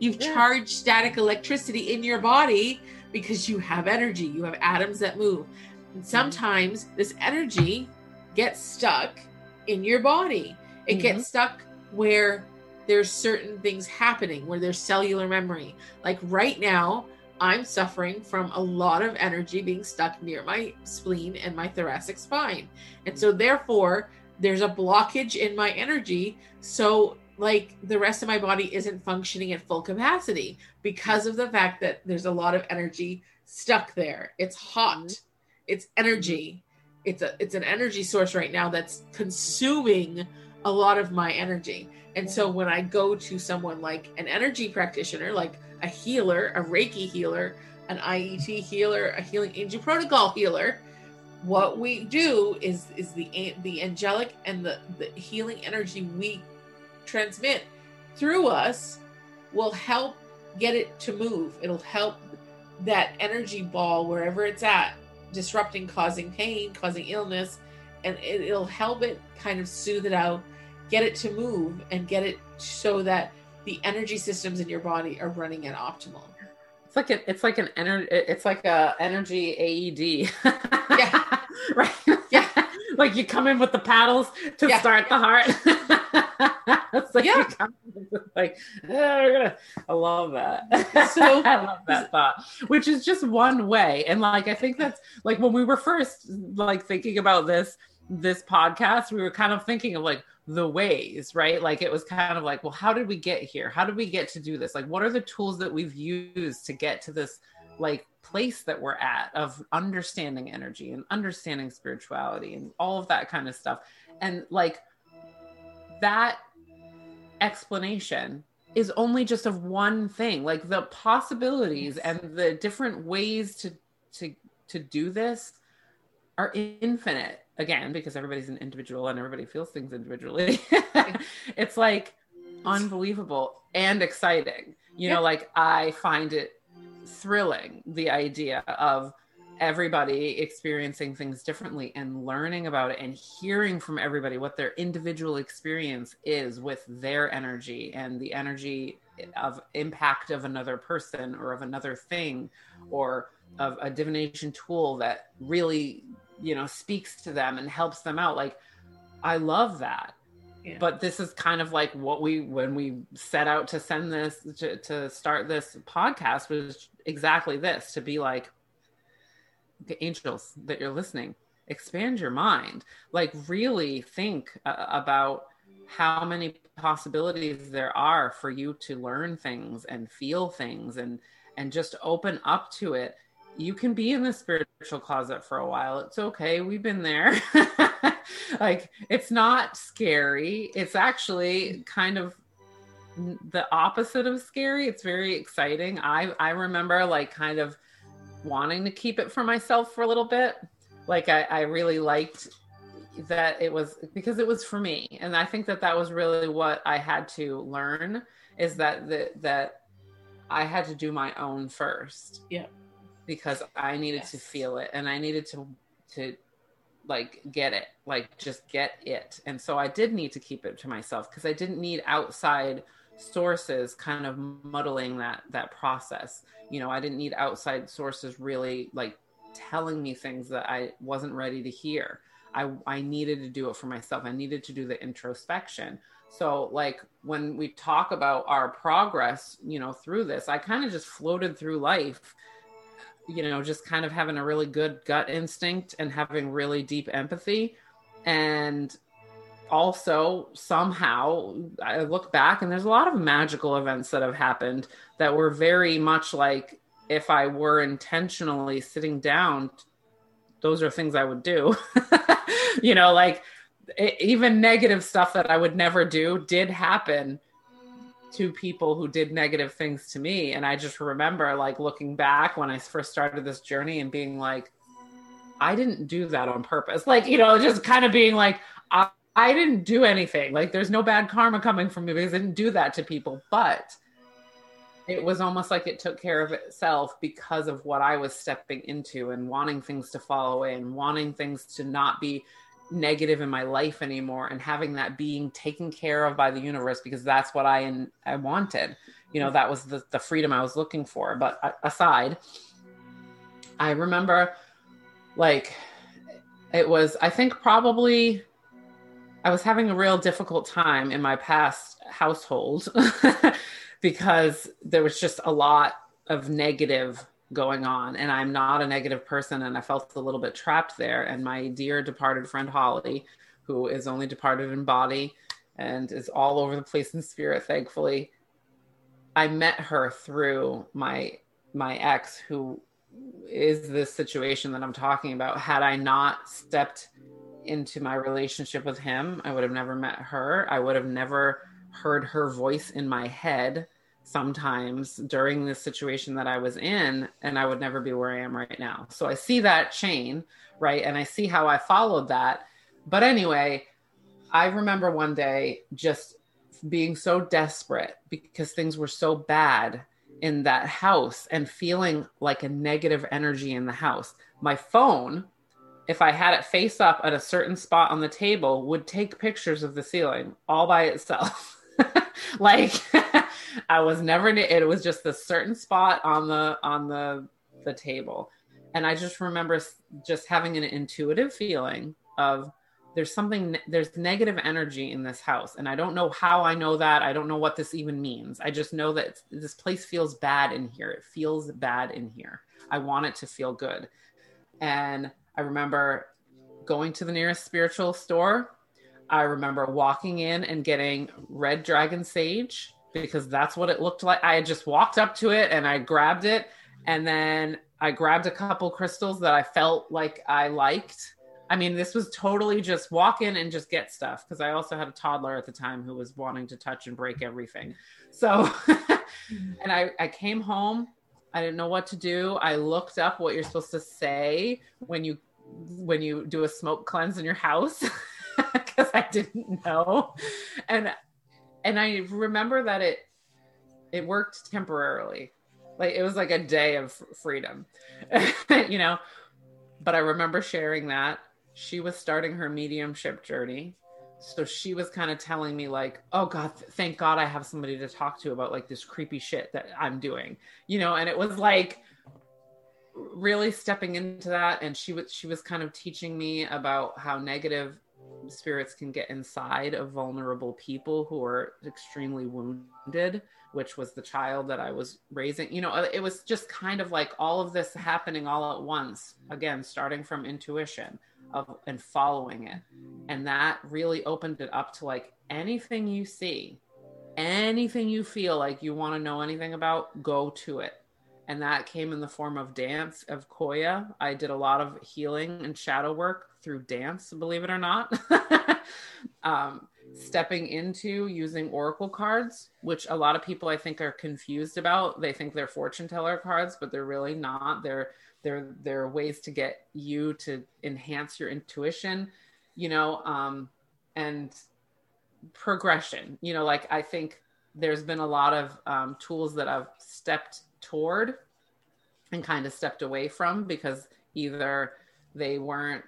you've Yeah. charged static electricity in your body because you have energy you have atoms that move and sometimes this energy gets stuck in your body. It Mhm. gets stuck where there's certain things happening where there's cellular memory. Like right now i'm suffering from a lot of energy being stuck near my spleen and my thoracic spine. And so therefore there's a blockage in my energy. So like the rest of my body isn't functioning at full capacity because of the fact that there's a lot of energy stuck there. It's hot. Mhm. It's energy. Mm-hmm. It's a it's an energy source right now that's consuming a lot of my energy. And so when i go to someone like an energy practitioner like a healer a reiki healer an iet healer a healing angel protocol healer what we do is is the the angelic and the the healing energy we transmit through us will help get it to move. It'll help that energy ball wherever it's at disrupting causing pain causing illness and it, it'll help it kind of soothe it out get it to move and get it so that the energy systems in your body are running at optimal It's like an it's like an energy it's like a energy AED. Yeah. right. Like you come in with the paddles to Yeah. start the heart. it's like Yeah. you come in with, like "Oh, we're gonna I love that. So- I love that thought. Which is just one way. And like I think that's like when we were first like thinking about this this podcast, we were kind of thinking of like the ways, right? Like it was kind of like, well, how did we get here? How did we get to do this? Like, what are the tools that we've used to get to this like place that we're at of understanding energy and understanding spirituality and all of that kind of stuff. And like that explanation is only just of one thing. Like the possibilities and the different ways to to to do this are infinite. Again because everybody's an individual and everybody feels things individually. It's like unbelievable and exciting. You know like i find it thrilling the idea of everybody experiencing things differently and learning about it and hearing from everybody what their individual experience is with their energy and the energy of impact of another person or of another thing or of a divination tool that really you know speaks to them and helps them out. Like i love that but this is kind of like what we when we set out to send this to, to start this podcast was exactly this to be like the angels that you're listening expand your mind. Like really think uh, about how many possibilities there are for you to learn things and feel things and and just open up to it you can be in the spiritual closet for a while. It's okay. We've been there. like, it's not scary. It's actually kind of the opposite of scary. It's very exciting. I I remember like kind of wanting to keep it for myself for a little bit. Like I, I really liked that it was because it was for me, and I think that that was really what I had to learn is that the, that I had to do my own first. Yeah because I needed yes. to feel it and I needed to to like get it, like just get it. And so I did need to keep it to myself because I didn't need outside sources kind of muddling that that process. You know, I didn't need outside sources really like telling me things that I wasn't ready to hear. I I needed to do it for myself. I needed to do the introspection. So like when we talk about our progress, you know, through this, I kind of just floated through life you know, just kind of having a really good gut instinct and having really deep empathy. And also, somehow, I look back and there's a lot of magical events that have happened that were very much like if I were intentionally sitting down, those are things I would do. you know, like it, even negative stuff that I would never do did happen two people who did negative things to me. And i just remember like looking back when i first started this journey and being like i didn't do that on purpose. Like you know just kind of being like i, I didn't do anything. Like there's no bad karma coming from me because i didn't do that to people. But it was almost like it took care of itself because of what i was stepping into and wanting things to fall away and wanting things to not be negative in my life anymore and having that being taken care of by the universe because that's what I and I wanted. You know, mm-hmm. that was the, the freedom I was looking for. But aside, I remember like it was I think probably I was having a real difficult time in my past household because there was just a lot of negative going on and i'm not a negative person and i felt a little bit trapped there and my dear departed friend holly who is only departed in body and is all over the place in spirit thankfully i met her through my my ex who is this situation that i'm talking about. Had i not stepped into my relationship with him i would have never met her. I would have never heard her voice in my head sometimes during this situation that I was in, and I would never be where I am right now. So I see that chain, right? And I see how I followed that. But anyway, I remember one day just being so desperate because things were so bad in that house and feeling like a negative energy in the house. My phone, if I had it face up at a certain spot on the table, would take pictures of the ceiling all by itself. like I was never it was just a certain spot on the on the the table. And I just remember just having an intuitive feeling of there's something there's negative energy in this house and I don't know how I know that. I don't know what this even means. I just know that this place feels bad in here. It feels bad in here. I want it to feel good. And I remember going to the nearest spiritual store I remember walking in and getting red dragon sage because that's what it looked like. I had just walked up to it and I grabbed it And then I grabbed a couple crystals that I felt like I liked. I mean, this was totally just walk in and just get stuff because I also had a toddler at the time who was wanting to touch and break everything. So, and I, I came home. I didn't know what to do. I looked up what you're supposed to say when you when you do a smoke cleanse in your house because I didn't know. And and I remember that it it worked temporarily. Like it was like a day of freedom. you know, but I remember sharing that she was starting her mediumship journey so she was kind of telling me like oh god thank god i have somebody to talk to about like this creepy shit that i'm doing you know and it was like really stepping into that and she was she was kind of teaching me about how negative spirits can get inside of vulnerable people who are extremely wounded which was the child that i was raising. You know uh, it was just kind of like all of this happening all at once again starting from intuition of and following it. And that really opened it up to like anything you see anything you feel like you want to know anything about go to it. And that came in the form of dance of Qoya. I did a lot of healing and shadow work through dance believe it or not. Um, stepping into using oracle cards which a lot of people i think are confused about. They think they're fortune teller cards but they're really not. They're there are ways to get you to enhance your intuition you know um and progression. You know like i think there's been a lot of um, tools that i've stepped toward and kind of stepped away from because either they weren't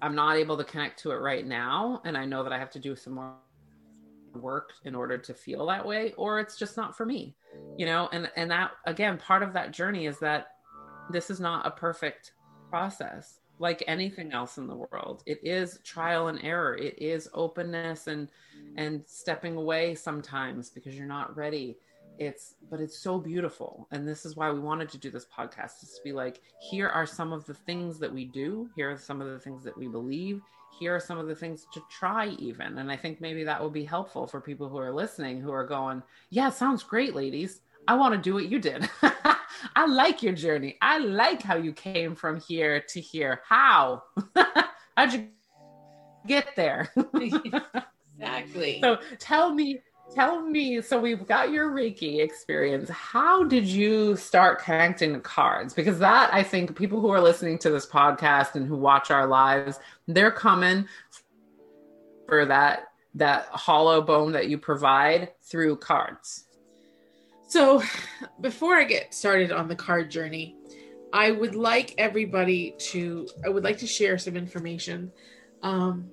i'm not able to connect to it right now and i know that i have to do some more work in order to feel that way or it's just not for me you know? And and that again part of that journey is that this is not a perfect process. Like anything else in the world it is trial and error. It is openness and and stepping away sometimes because you're not ready it's but it's so beautiful and this is why we wanted to do this podcast is to be like here are some of the things that we do here are some of the things that we believe here are some of the things to try even and i think maybe that will be helpful for people who are listening who are going yeah sounds great ladies i want to do what you did I like your journey. I like how you came from here to here. How? How'd you get there? exactly. So tell me, tell me. So we've got your Reiki experience. How did you start connecting the cards? Because that, I think, people who are listening to this podcast and who watch our lives, they're coming for that that hollow bone that you provide through cards. So, before I get started on the card journey, I would like everybody to, I would like to share some information. Um,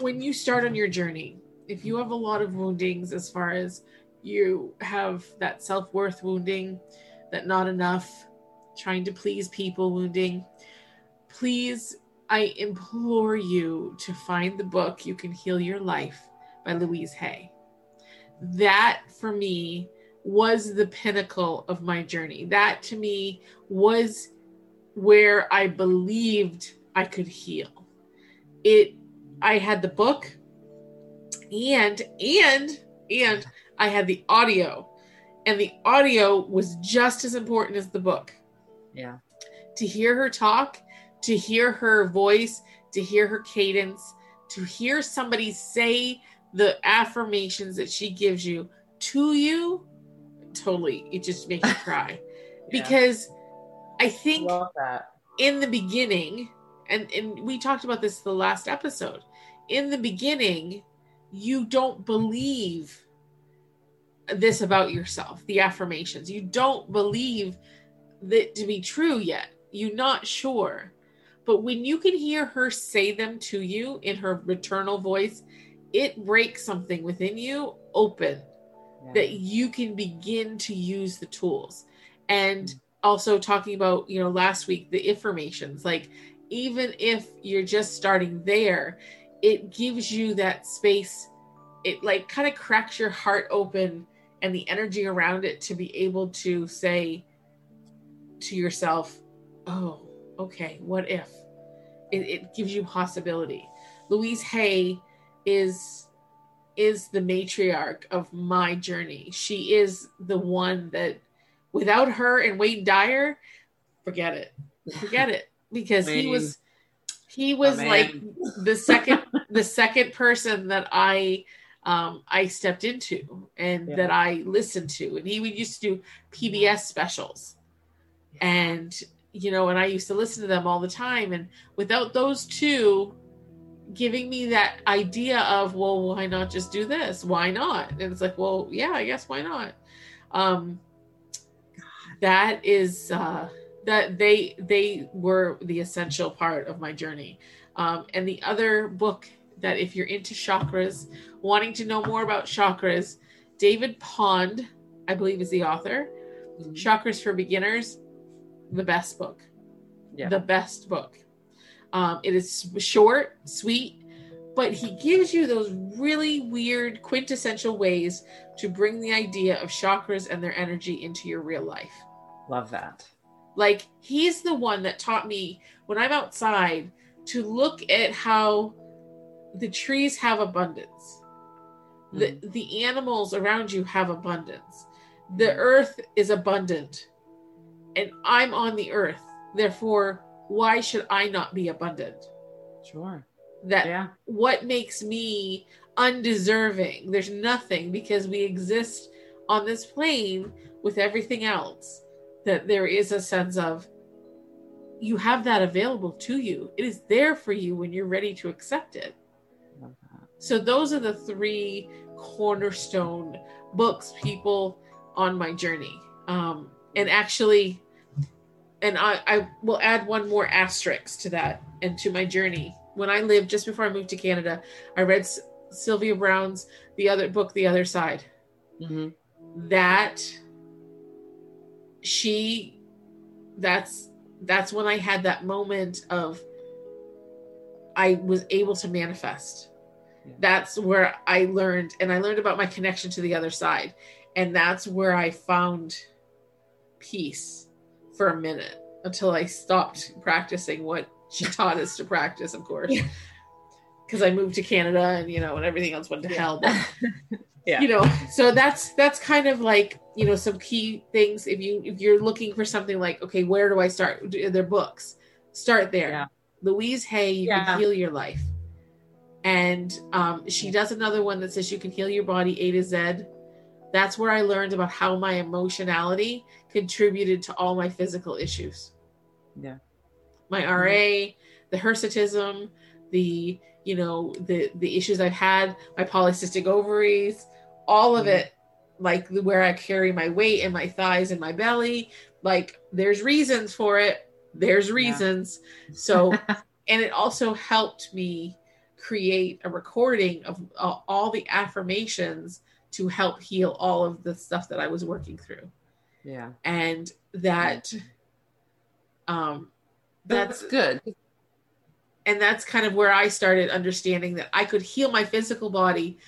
when you start on your journey, if you have a lot of woundings as far as you have that self worth wounding, that not enough, trying to please people wounding, please, I implore you to find the book You Can Heal Your Life by Louise Hay. That for me was the pinnacle of my journey. That to me was where I believed I could heal. It I had the book and and and I had the audio. And the audio was just as important as the book. Yeah. To hear her talk, to hear her voice, to hear her cadence, to hear somebody say the affirmations that she gives you to you totally it just makes you cry yeah. because i think in the beginning and and we talked about this the last episode in the beginning you don't believe this about yourself the affirmations. You don't believe that to be true yet. You're not sure. But when you can hear her say them to you in her maternal voice it breaks something within you open that you can begin to use the tools. And also talking about you know last week the affirmations, like even if you're just starting there it gives you that space it like kind of cracks your heart open and the energy around it to be able to say to yourself oh okay what if it, it gives you possibility louise hay is is the matriarch of my journey. She is the one that without her and Wayne Dyer, forget it. Forget it. Because he was he was man. like the second the second person that I um I stepped into and Yeah. that I listened to. And he would used to do PBS specials. And you know, and I used to listen to them all the time. And without those two giving me that idea of, well, why not just do this? Why not? And it's like, well, yeah, I guess why not? Um that is uh that they they were the essential part of my journey. Um and the other book that if you're into chakras, wanting to know more about chakras, David Pond, I believe is the author. Mm-hmm. Chakras for Beginners, the best book. Yeah. The best book. Um, it is short, sweet, but he gives you those really weird, quintessential ways to bring the idea of chakras and their energy into your real life. Love that. Like, he's the one that taught me when I'm outside to look at how the trees have abundance, the, hmm. the animals around you have abundance, the earth is abundant, and I'm on the earth. Therefore, why should I not be abundant? Sure. That Yeah. what makes me undeserving? There's nothing because we exist on this plane with everything else. That there is a sense of you have that available to you. It is there for you when you're ready to accept it. So those are the three cornerstone books, people on my journey. Um, and actually, and I, I will add one more asterisk to that and to my journey. When I lived just before I moved to Canada, I read S- Sylvia Browne's the other book, The Other Side. Mhm. That she, that's that's when I had that moment of I was able to manifest. Yeah. That's where I learned, and I learned about my connection to the other side. And that's where I found peace for a minute until I stopped practicing what she taught us to practice, of course. Yeah. Because I moved to Canada and you know, and everything else went to hell. But Yeah. you know, so that's that's kind of like, you know, some key things if you if you're looking for something like, okay, where do I start? Their books. Start there. Yeah. Louise Hay, you Yeah. can heal your life. And um, she does another one that says you can heal your body A to Z. That's where I learned about how my emotionality contributed to all my physical issues. Yeah. My RA, the hirsutism, the you know the the issues I've had, my polycystic ovaries, all of Mhm. it, like where I carry my weight and my thighs and my belly. Like there's reasons for it. There's reasons. So and it also helped me create a recording of uh, all the affirmations to help heal all of the stuff that I was working through. Yeah. And that um That's that's good. and that's kind of where I started understanding that I could heal my physical body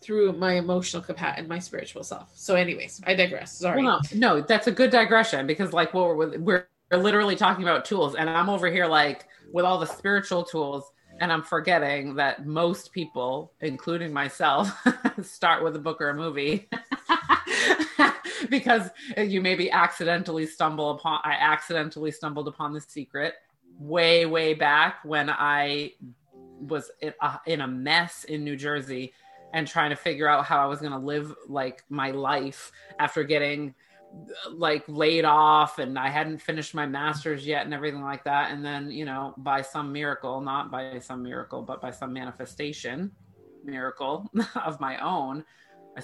through my emotional capacity and my spiritual self. So anyways, I digress. Sorry. Well, no, no, that's a good digression because like what we're we're literally talking about tools, and I'm over here like with all the spiritual tools, and I'm forgetting that most people, including myself, start with a book or a movie. because you maybe accidentally stumble upon I accidentally stumbled upon the secret way way back when I was in a, in a mess in New Jersey and trying to figure out how I was going to live like my life after getting like laid off and I hadn't finished my masters yet and everything like that. And then you know by some miracle not by some miracle but by some manifestation miracle of my own I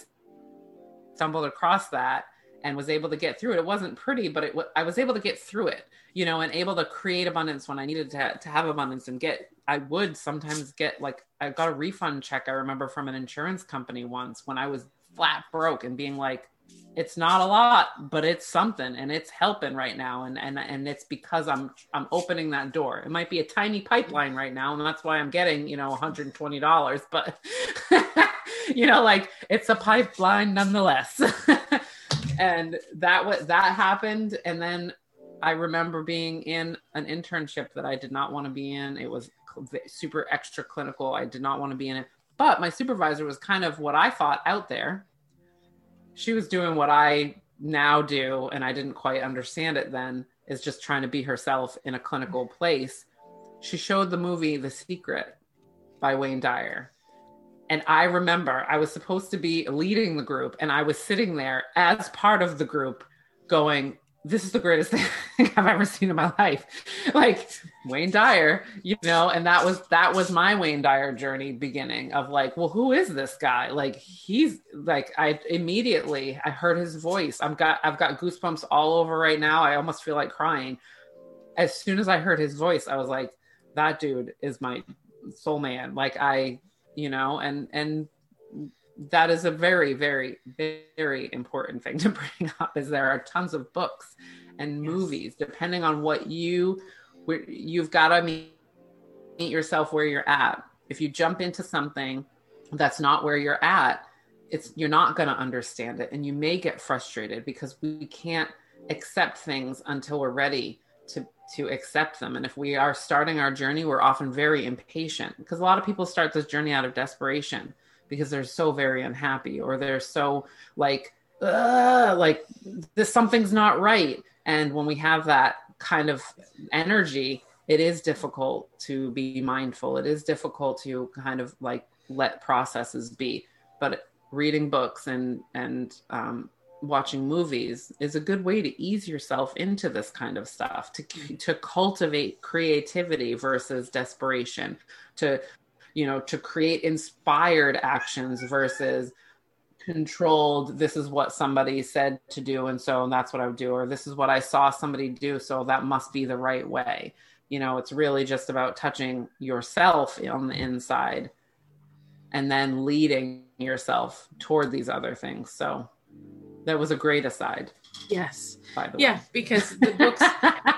stumbled across that and was able to get through it. It wasn't pretty but it wa- I was able to get through it you know and able to create abundance when I needed to to have abundance and get I would sometimes get like I got a refund check I remember from an insurance company once when I was flat broke and being like it's not a lot but it's something and it's helping right now and and and it's because i'm i'm opening that door. It might be a tiny pipeline right now and that's why i'm getting you know $120 but you know like it's a pipeline nonetheless. And that was that happened and then i remember being in an internship that i did not want to be in. It was super extra clinical i did not want to be in it but my supervisor was kind of what i thought out there she was doing what I now do, and I didn't quite understand it then, is just trying to be herself in a clinical place. She showed the movie The Secret by Wayne Dyer. And I remember I was supposed to be leading the group, and I was sitting there as part of the group going, this is the greatest thing I've ever seen in my life. Like Wayne Dyer, you know, and that was that was my Wayne Dyer journey beginning of like, well, who is this guy? Like he's like I immediately I heard his voice. I'm got I've got goosebumps all over right now. I almost feel like crying. As soon as I heard his voice, I was like, that dude is my soul man. Like I, you know, and and that is a very very very important thing to bring up is there are tons of books and yes. movies depending on what you you've got to meet, meet yourself where you're at. If you jump into something that's not where you're at it's you're not going to understand it and you may get frustrated because we can't accept things until we're ready to to accept them. And if we are starting our journey we're often very impatient because a lot of people start this journey out of desperation because they're so very unhappy or they're so like like this something's not right. And when we have that kind of energy it is difficult to be mindful. It is difficult to kind of like let processes be. But reading books and and um, watching movies is a good way to ease yourself into this kind of stuff to to cultivate creativity versus desperation to you know, to create inspired actions versus controlled this is what somebody said to do and so that's what i would do or this is what i saw somebody do so that must be the right way. You know it's really just about touching yourself on the inside and then leading yourself toward these other things. So that was a great aside yes. yeah way. because the books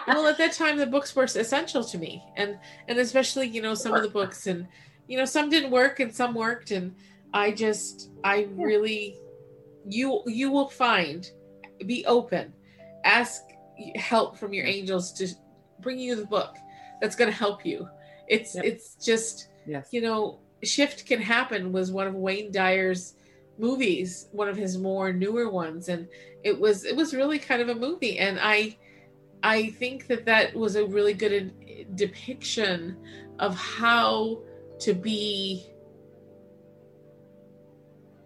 well at that time the books were essential to me. And and especially you know some of the books and you know some didn't work and some worked and i just i really you you will find be open ask help from your angels to bring you the book that's going to help you it's yep. it's just yes. you know shift can happen was one of wayne dyer's movies one of his more newer ones and it was it was really kind of a movie and i i think that that was a really good depiction of how to be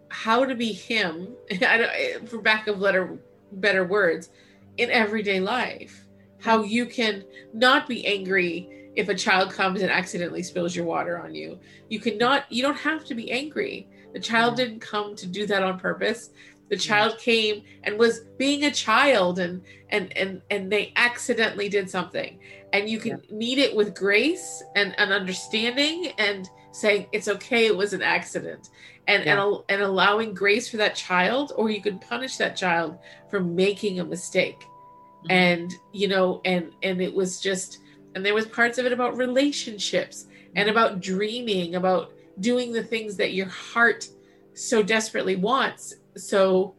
how to be him I don't, for back of letter better words in everyday life. How you can not be angry if a child comes and accidentally spills your water on you. You cannot you don't have to be angry. The child didn't come to do that on purpose. The child came and was being a child and and and and they accidentally did something and you can yeah. meet it with grace and an understanding and saying it's okay it was an accident and yeah. and, and allowing grace for that child or you can punish that child for making a mistake mm-hmm. and you know and and it was just and there was parts of it about relationships and mm-hmm. about dreaming about doing the things that your heart so desperately wants so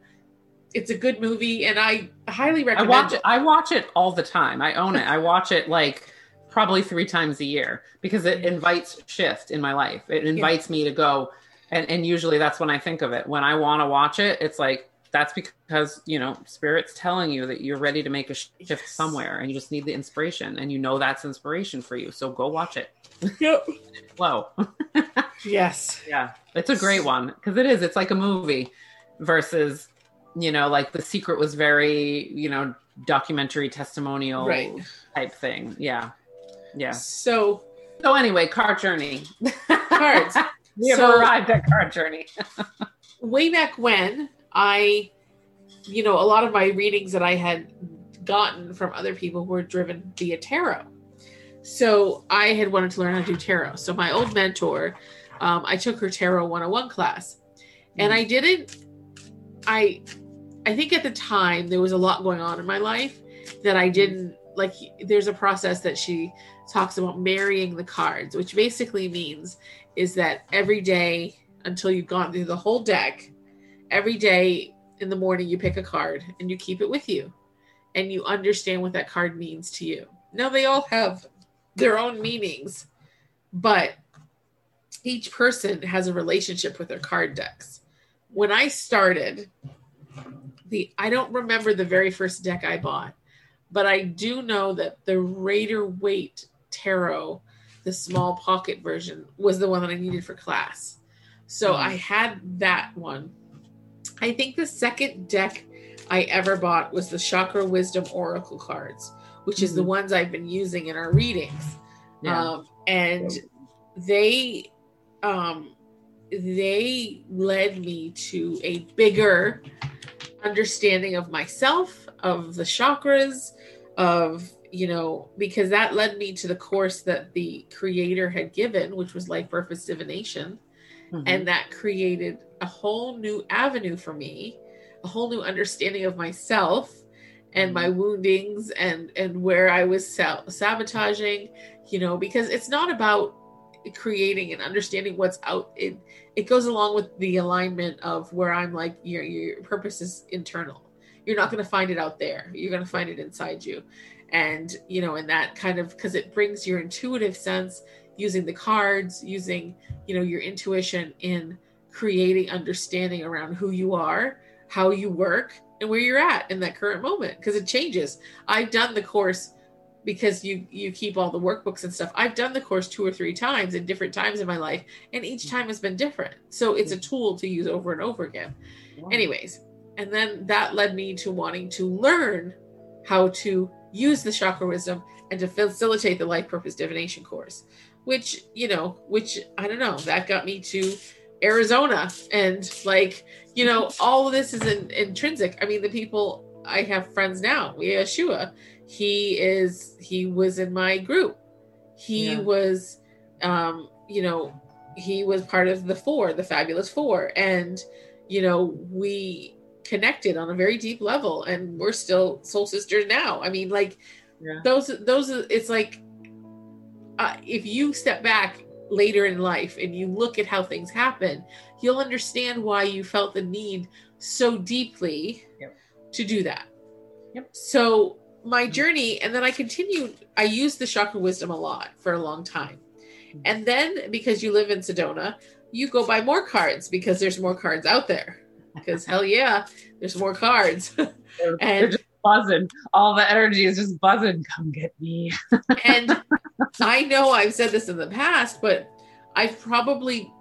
it's a good movie, and I highly recommend I watch it. I watch it all the time. I own it. I watch it like probably three times a year because it mm-hmm. invites shift in my life. It invites yeah. me to go, and and usually that's when I think of it. When I want to watch it, it's like that's because you know spirit's telling you that you're ready to make a shift yes. somewhere and you just need the inspiration and you know that's inspiration for you so go watch it yep flow yes yeah it's a great one because it is it's like a movie versus you know like the secret was very you know documentary testimonial right. type thing. Yeah. Yeah. So so anyway car journey. Cards. We have so, arrived at car journey. way back when i you know a lot of my readings that i had gotten from other people were driven via tarot. So i had wanted to learn how to do tarot. So my old mentor um, i took her tarot 101 class. And i didn't I I think at the time there was a lot going on in my life that I didn't like there's a process that she talks about marrying the cards, which basically means is that every day until you've gone through the whole deck, every day in the morning you pick a card and you keep it with you and you understand what that card means to you. Now they all have their own meanings, but each person has a relationship with their card decks when I started, the I don't remember the very first deck I bought, but I do know that the Raider Waite Tarot, the small pocket version, was the one that I needed for class. So Mhm. I had that one. I think the second deck I ever bought was the Chakra Wisdom Oracle cards, which is the Mhm. ones I've been using in our readings. Yeah. Um, and they um they led me to a bigger understanding of myself of the chakras of you know because that led me to the course that the creator had given which was life purpose divination Mhm. and that created a whole new avenue for me a whole new understanding of myself and my woundings and and where i was sa- sabotaging you know because it's not about creating and understanding what's out it it goes along with the alignment of where i'm like your your purpose is internal. You're not going to find it out there. You're going to find it inside you. And you know and that kind of because it brings your intuitive sense using the cards using you know your intuition in creating understanding around who you are how you work and where you're at in that current moment. Because it changes. I've done the course because you you keep all the workbooks and stuff. I've done the course two or three times in different times in my life and each mm-hmm. time has been different. So it's a mm-hmm. tool to use over and over again. Anyways and then that led me to wanting to learn how to use the chakra wisdom and to facilitate the life purpose divination course which you know which i don't know that got me to arizona and like you know all of this is in, intrinsic. I mean the people i have friends now. We have shua he is he was in my group he Yeah. was um you know he was part of the four the fabulous four and you know we connected on a very deep level and we're still soul sisters now i mean like Yeah. those those it's like uh, if you step back later in life and you look at how things happen you'll understand why you felt the need so deeply Yep. to do that Yep. so my journey and then i continued i used the chakra wisdom a lot for a long time and then because you live in sedona you go buy more cards because there's more cards out there because hell yeah there's more cards They're, they're and just buzzing. All the energy is just buzzing. Come get me. and I know I've said this in the past, but I've probably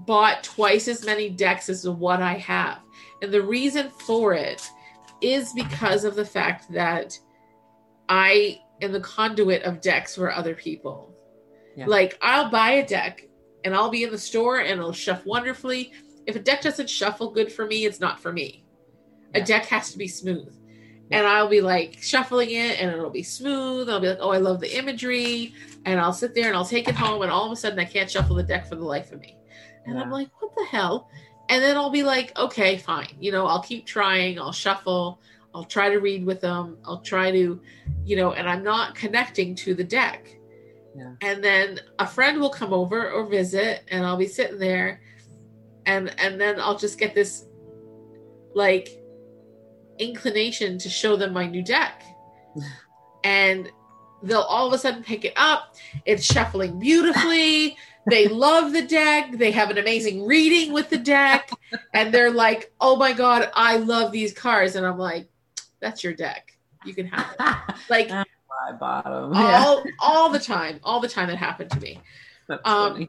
bought twice as many decks as what I have. And the reason for it is because of the fact that I am the conduit of decks for other people. Yeah. Like I'll buy a deck and I'll be in the store and it'll shuffle wonderfully. If a deck doesn't shuffle good for me, it's not for me. A deck has to be smooth. And I'll be like shuffling it and it'll be smooth. I'll be like, oh, I love the imagery. And I'll sit there and I'll take it home. And all of a sudden, I can't shuffle the deck for the life of me. And I'm like, what the hell? And then I'll be like, okay, fine. You know, I'll keep trying. I'll shuffle. I'll try to read with them. I'll try to, you know, and I'm not connecting to the deck. Yeah. And then a friend will come over or visit, and I'll be sitting there, and and then I'll just get this, like, inclination to show them my new deck, and they'll all of a sudden pick it up. It's shuffling beautifully. They love the deck. They have an amazing reading with the deck. And they're like, oh my God, I love these cards. And I'm like, that's your deck. You can have it. Like My bottom. Yeah. all all the time. All the time that happened to me. Um.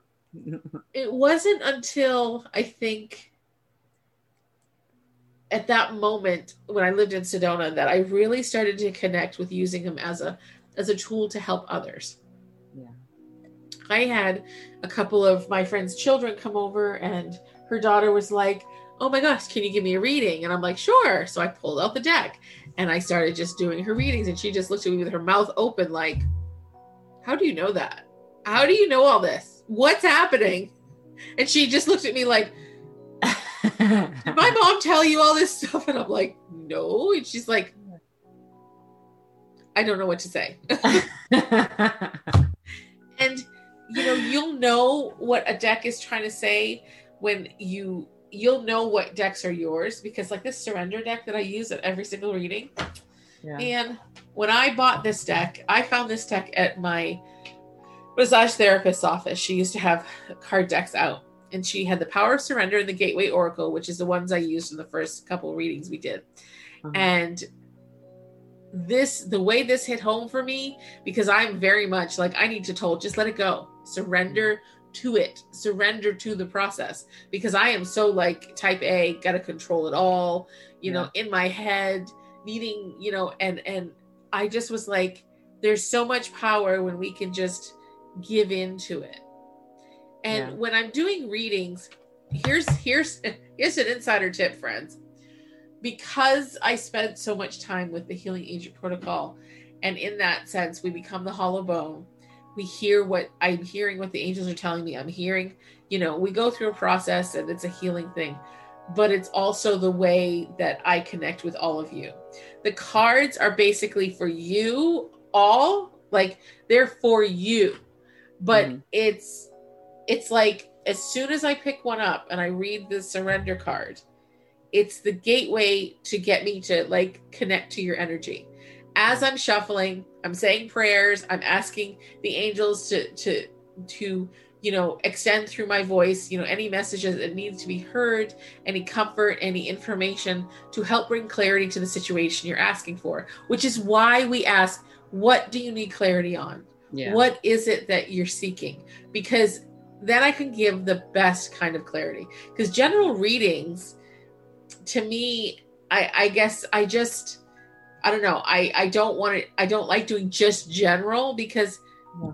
It wasn't until I think at that moment when I lived in Sedona that I really started to connect with using them as a as a tool to help others. I had a couple of my friend's children come over, and her daughter was like, Oh my gosh, can you give me a reading? And I'm like, Sure. So I pulled out the deck and I started just doing her readings, and she just looked at me with her mouth open, like, How do you know that? How do you know all this? What's happening? And she just looked at me like, Did my mom tell you all this stuff? And I'm like, No. And she's like, I don't know what to say. and you know you'll know what a deck is trying to say when you you'll know what decks are yours because like this surrender deck that i use at every single reading yeah. and when i bought this deck i found this deck at my massage therapist's office she used to have card decks out and she had the power of surrender and the gateway oracle which is the ones i used in the first couple of readings we did Uh-huh. and this the way this hit home for me because i'm very much like i need to told just let it go surrender to it surrender to the process because i am so like type a gotta control it all you know in my head needing you know and and i just was like there's so much power when we can just give into it. And Yeah. when i'm doing readings here's here's here's an insider tip friends. Because i spent so much time with the healing agent protocol and in that sense we become the hollow bone we hear what i'm hearing what the angels are telling me i'm hearing. You know we go through a process and it's a healing thing but it's also the way that i connect with all of you. The cards are basically for you all like they're for you but Mhm. it's it's like as soon as i pick one up and i read the surrender card it's the gateway to get me to like connect to your energy. As i'm shuffling i'm saying prayers. I'm asking the angels to to to you know extend through my voice you know any messages that needs to be heard any comfort any information to help bring clarity to the situation you're asking for which is why we ask what do you need clarity on? Yeah. what is it that you're seeking? Because then i can give the best kind of clarity. Because general readings to me i i guess i just i don't know i i don't want it i don't like doing just general because Yeah.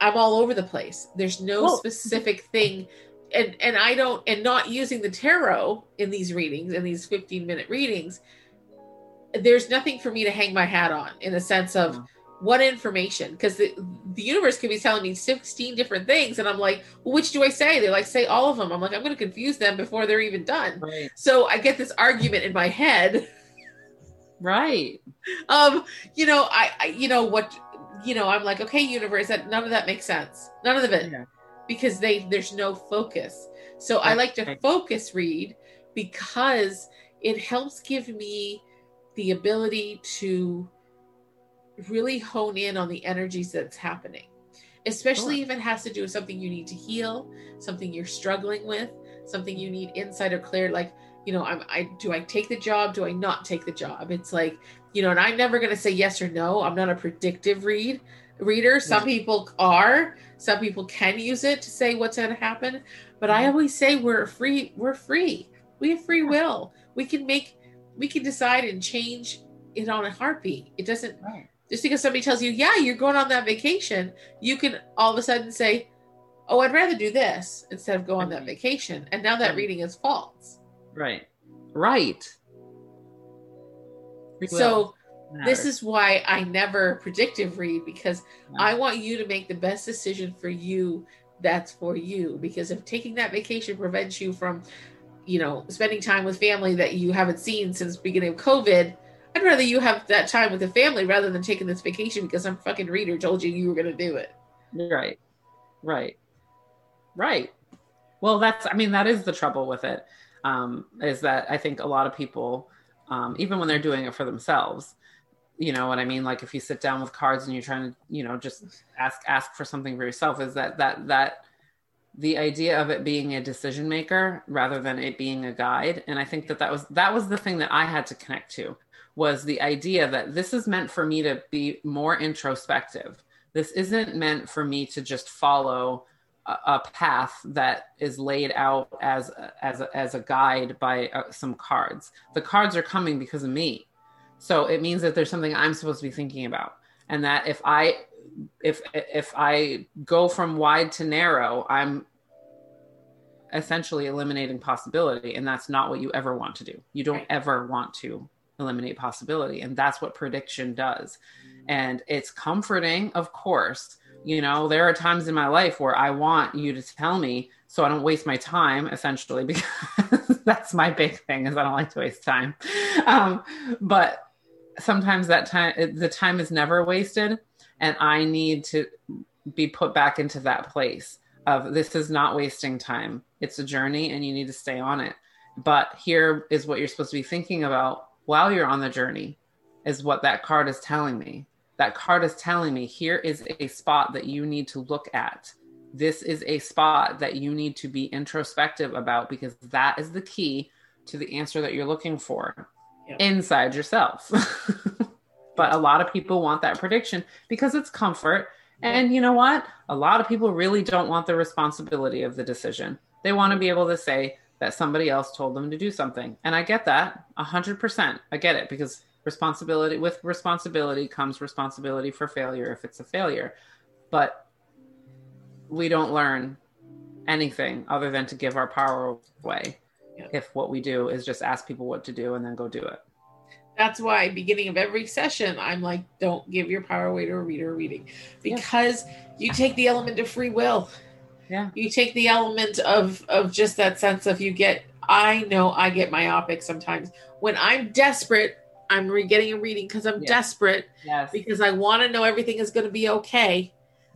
i'm all over the place there's no Well- specific thing and and i don't and not using the tarot in these readings in these 15 minute readings there's nothing for me to hang my hat on in the sense of Yeah. what information because the, the universe could be telling me 16 different things and i'm like well, which do i say they're like say all of them i'm like i'm going to confuse them before they're even done Right. so i get this argument in my head Right. um you know I, I you know what you know i'm like okay universe that none of that makes sense none of it Yeah. because they there's no focus so i like to right. focus read because it helps give me the ability to really hone in on the energies that's happening especially Sure. if it has to do with something you need to heal something you're struggling with something you need insight or clear like you know i'm i do i take the job? Do i not take the job? It's like you know and i'm never going to say yes or no. I'm not a predictive read reader. Some Yeah. people are. Some people can use it to say what's going to happen. But i Mhm. always say we're free we're free. We have free will. We can make we can decide and change it on a heartbeat. It doesn't Right. just because somebody tells you yeah you're going on that vacation you can all of a sudden say oh i'd rather do this instead of go on that vacation. And now that reading is false Right. Right. Free so this is why I never predictive read because I want you to make the best decision for you that's for you. Because if taking that vacation prevents you from, you know, spending time with family that you haven't seen since beginning of COVID, I'd rather you have that time with the family rather than taking this vacation because some fucking reader told you you were gonna do it. Right. Right. Right. Well, that's, I mean, that is the trouble with it. Um, is that I think a lot of people, um, even when they're doing it for themselves, you know what I mean? Like if you sit down with cards and you're trying to, you know, just ask, ask for something for yourself is that, that, that the idea of it being a decision maker rather than it being a guide. And I think that that was, that was the thing that I had to connect to was the idea that this is meant for me to be more introspective. This isn't meant for me to just follow a, path that is laid out as as a, as a guide by uh, some cards. The cards are coming because of me, so it means that there's something I'm supposed to be thinking about, and that if I if if I go from wide to narrow, I'm essentially eliminating possibility, and that's not what you ever want to do. You don't Right. ever want to eliminate possibility, and that's what prediction does. And it's comforting, of course. You know, there are times in my life where I want you to tell me so I don't waste my time, essentially, because that's my big thing is I don't like to waste time. Um, but sometimes that time, the time is never wasted, and I need to be put back into that place of this is not wasting time. It's a journey, and you need to stay on it. But here is what you're supposed to be thinking about while you're on the journey, is what that card is telling me that card is telling me here is a spot that you need to look at this is a spot that you need to be introspective about because that is the key to the answer that you're looking for inside yourself. but a lot of people want that prediction because it's comfort. And you know what? A lot of people really don't want the responsibility of the decision. They want to be able to say that somebody else told them to do something. And I get that a hundred percent. I get it because responsibility with responsibility comes responsibility for failure if it's a failure. But we don't learn anything other than to give our power away Yeah. if what we do is just ask people what to do and then go do it. That's why beginning of every session, I'm like, don't give your power away to a reader reading because you take the element of free will. Yeah. You take the element of of just that sense of you get. I know I get myopic sometimes when I'm desperate. I'm re- getting a reading because I'm Yeah. desperate Yes. because I want to know everything is going to be okay.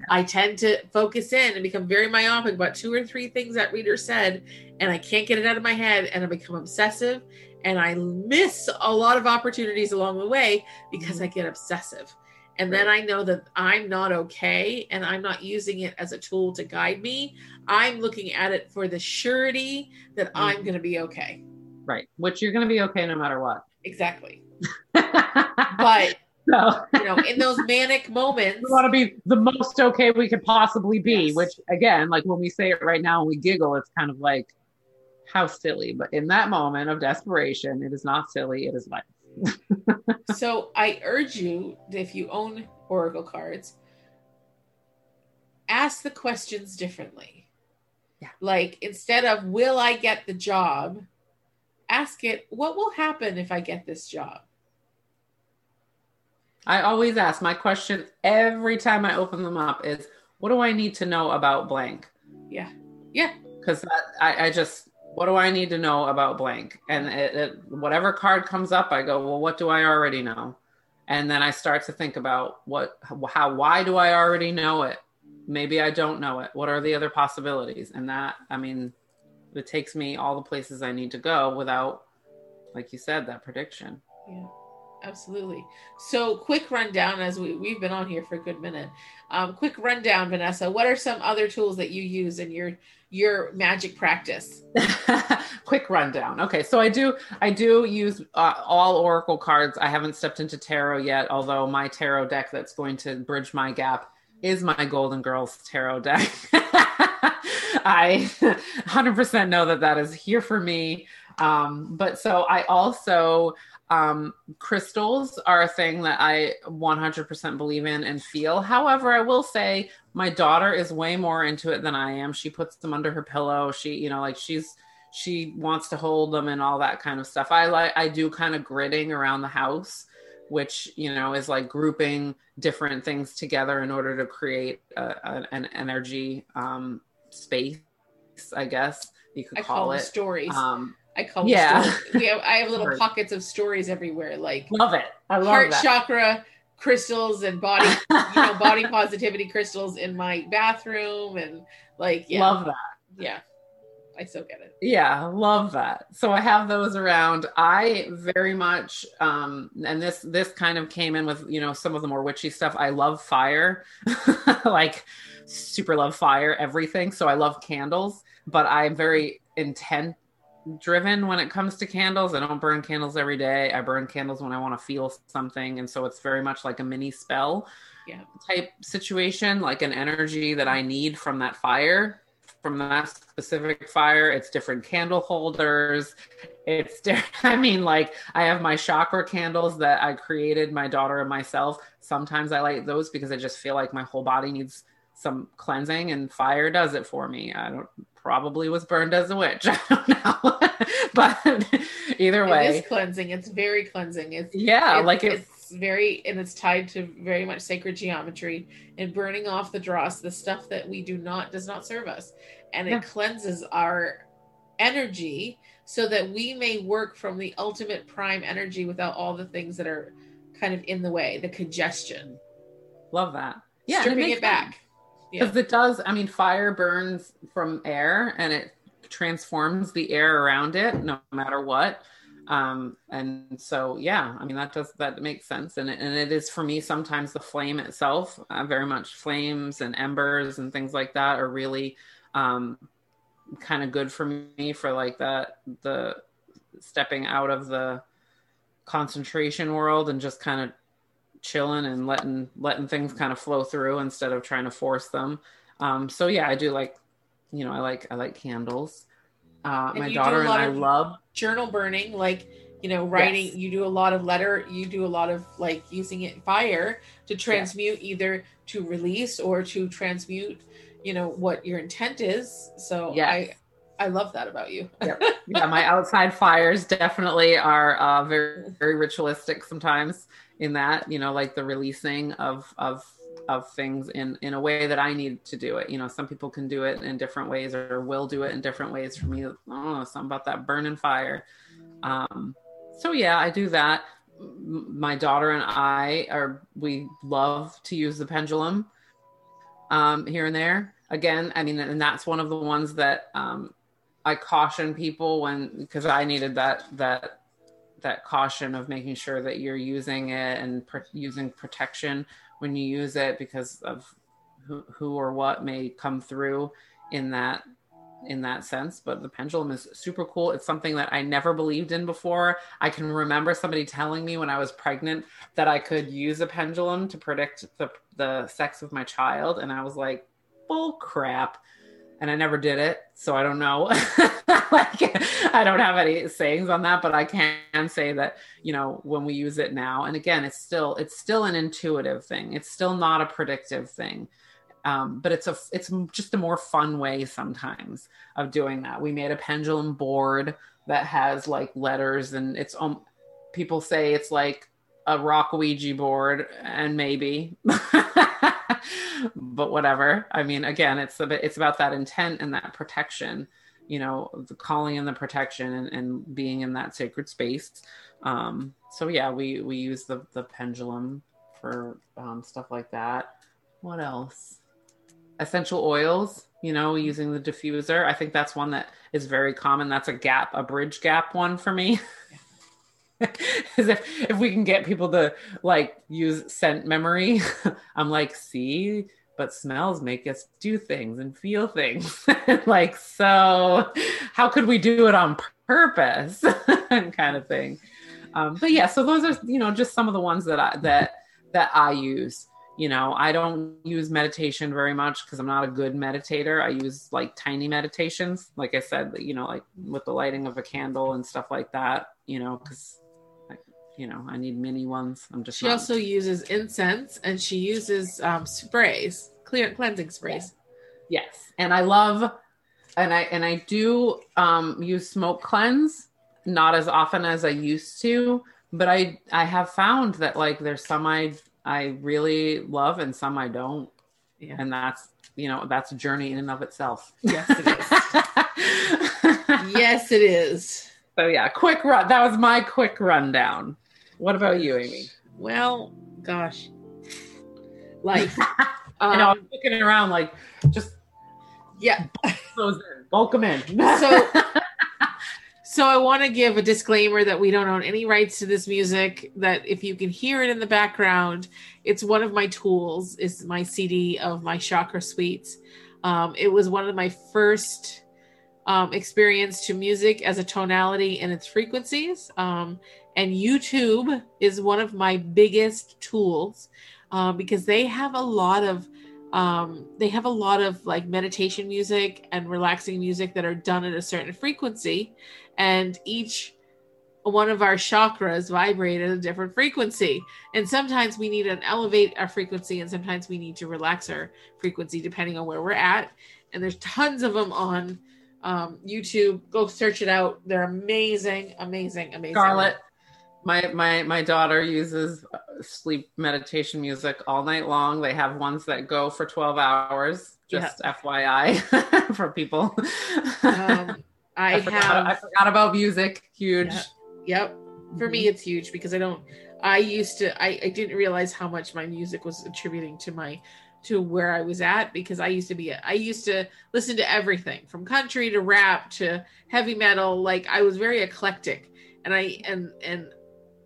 I tend to focus in and become very myopic about two or three things that reader said, and I can't get it out of my head, and I become obsessive, and I miss a lot of opportunities along the way because I get obsessive. And then I know that I'm not okay, and I'm not using it as a tool to guide me. I'm looking at it for the surety that I'm Mhm. going to be okay. Right. Which you're going to be okay no matter what. Exactly. But so you know, in those manic moments, we want to be the most okay we could possibly be, Yes. which again, like when we say it right now and we giggle, it's kind of like how silly. But in that moment of desperation, it is not silly, it is life. so I urge you, if you own Oracle cards, ask the questions differently. Yeah. Like instead of will I get the job, ask it, what will happen if I get this job? I always ask my question every time I open them up is what do I need to know about blank? Yeah. Yeah. Because I, I just, what do I need to know about blank? And it, it, whatever card comes up, I go, well, what do I already know? And then I start to think about what, how, why do I already know it? Maybe I don't know it. What are the other possibilities? And that, I mean, it takes me all the places I need to go without, like you said, that prediction. Yeah, absolutely. So, quick rundown as we, we've been on here for a good minute. Um, quick rundown, Vanessa. What are some other tools that you use in your your magic practice? quick rundown okay so i do i do use uh, all oracle cards i haven't stepped into tarot yet although my tarot deck that's going to bridge my gap is my golden girls tarot deck i 100% know that that is here for me um, but so i also um, crystals are a thing that I 100% believe in and feel. However, I will say my daughter is way more into it than I am. She puts them under her pillow. She, you know, like she's she wants to hold them and all that kind of stuff. I like I do kind of gridding around the house, which you know is like grouping different things together in order to create a, a, an energy um, space. I guess you could I call, call it. stories. Um, I call yeah. them stories. We have, I have little pockets of stories everywhere, like love it. I love heart that. chakra crystals and body, you know, body positivity crystals in my bathroom, and like, yeah, Love that. yeah, I so get it. Yeah, love that. So I have those around. I very much um and this this kind of came in with, you know, some of the more witchy stuff. I love fire. like super love fire, everything. So I love candles, but I'm very intent driven when it comes to candles. I don't burn candles every day. I burn candles when I want to feel something and so it's very much like a mini spell Yeah. type situation, like an energy that I need from that fire from that specific fire. It's different candle holders. It's, di- I mean, like I have my chakra candles that I created, my daughter and myself. Sometimes I light those because I just feel like my whole body needs some cleansing, and fire does it for me. I don't probably was burned as a witch. I don't know, but either way, It is cleansing. It's very cleansing. It's yeah, it's, like it, it's very and it's tied to very much sacred geometry and burning off the dross, the stuff that we do not does not serve us, and it Yeah. cleanses our energy so that we may work from the ultimate prime energy without all the things that are kind of in the way, the congestion, love that. Yeah, stripping it back. Yeah. Because it does i mean fire burns from air and it transforms the air around it no matter what Um, and so, yeah, I mean, that does, that makes sense. And it, and it is for me, sometimes the flame itself, uh, very much flames and embers and things like that are really, um, kind of good for me for like that, the stepping out of the concentration world and just kind of chilling and letting, letting things kind of flow through instead of trying to force them. Um, so yeah, I do like, you know, I like, I like candles. Uh, my you do a daughter and I love journal burning like you know writing Yes. you do a lot of letter you do a lot of like using it fire to transmute either to release or to transmute you know what your intent is so Yes. i i love that about you yeah, my outside fires definitely are uh, very very ritualistic sometimes. In that, you know, like the releasing of of of things in in a way that I need to do it. You know, some people can do it in different ways or will do it in different ways. For me, I don't know, something about that burning fire. Um, so yeah, I do that. My daughter and I are we love to use the pendulum um, here and there. Again, I mean, and that's one of the ones that um, I caution people when because I needed that that that caution of making sure that you're using it and pr- using protection when you use it because of who, who or what may come through in that in that sense. But the pendulum is super cool. It's something that i never believed in before. I can remember somebody telling me when i was pregnant that i could use a pendulum to predict the, the sex of my child. And i was like bull crap and I never did it, so I don't know. like, I don't have any sayings on that, but I can say that you know when we use it now, and again, it's still it's still an intuitive thing. It's still not a predictive thing, um, but it's a it's just a more fun way sometimes of doing that. We made a pendulum board that has like letters, and it's um, people say it's like a rock Ouija board, and maybe. but whatever. I mean, again, it's a bit, it's about that intent and that protection, you know, the calling in the protection and, and being in that sacred space. Um, so yeah, we, we use the, the pendulum for um, stuff like that. What else? Essential oils, you know, using the diffuser. I think that's one that is very common. That's a gap, a bridge gap one for me. As if if we can get people to like use scent memory, I'm like, see, but smells make us do things and feel things. like, so how could we do it on purpose? kind of thing. Um, but yeah, so those are you know just some of the ones that I that that I use. You know, I don't use meditation very much because I'm not a good meditator. I use like tiny meditations, like I said, you know, like with the lighting of a candle and stuff like that. You know, because you know i need mini ones. I'm just she not- also uses incense and she uses um, sprays clear cleansing sprays. Yes. And i love and i and i do um use smoke cleanse not as often as i used to but i i have found that like there's some i i really love and some i don't. Yeah. and that's you know that's a journey in and of itself. Yes, it yes it is. So yeah quick run that was my quick rundown what about you amy well gosh life i know um, i'm looking around like just yeah those in bulk them in So- So I want to give a disclaimer that we don't own any rights to this music. That if you can hear it in the background, it's one of my tools. Is my CD of my chakra suites. Um, it was one of my first um, experience to music as a tonality and its frequencies. Um, and YouTube is one of my biggest tools uh, because they have a lot of um, they have a lot of like meditation music and relaxing music that are done at a certain frequency. And each one of our chakras vibrate at a different frequency. And sometimes we need to elevate our frequency and sometimes we need to relax our frequency depending on where we're at. And there's tons of them on um, youtube. Go search it out. They're amazing amazing amazing. Scarlett, my my my daughter uses uh, sleep meditation music all night long. They have ones that go for twelve hours. Just FYI for people. um, i, I, forgot, have I forgot about music. Huge. Yeah. Yep. For me, it's huge because I don't. I used to. I, I didn't realize how much my music was attributing to my to where I was at because I used to be. I used to listen to everything from country to rap to heavy metal. Like I was very eclectic, and I and and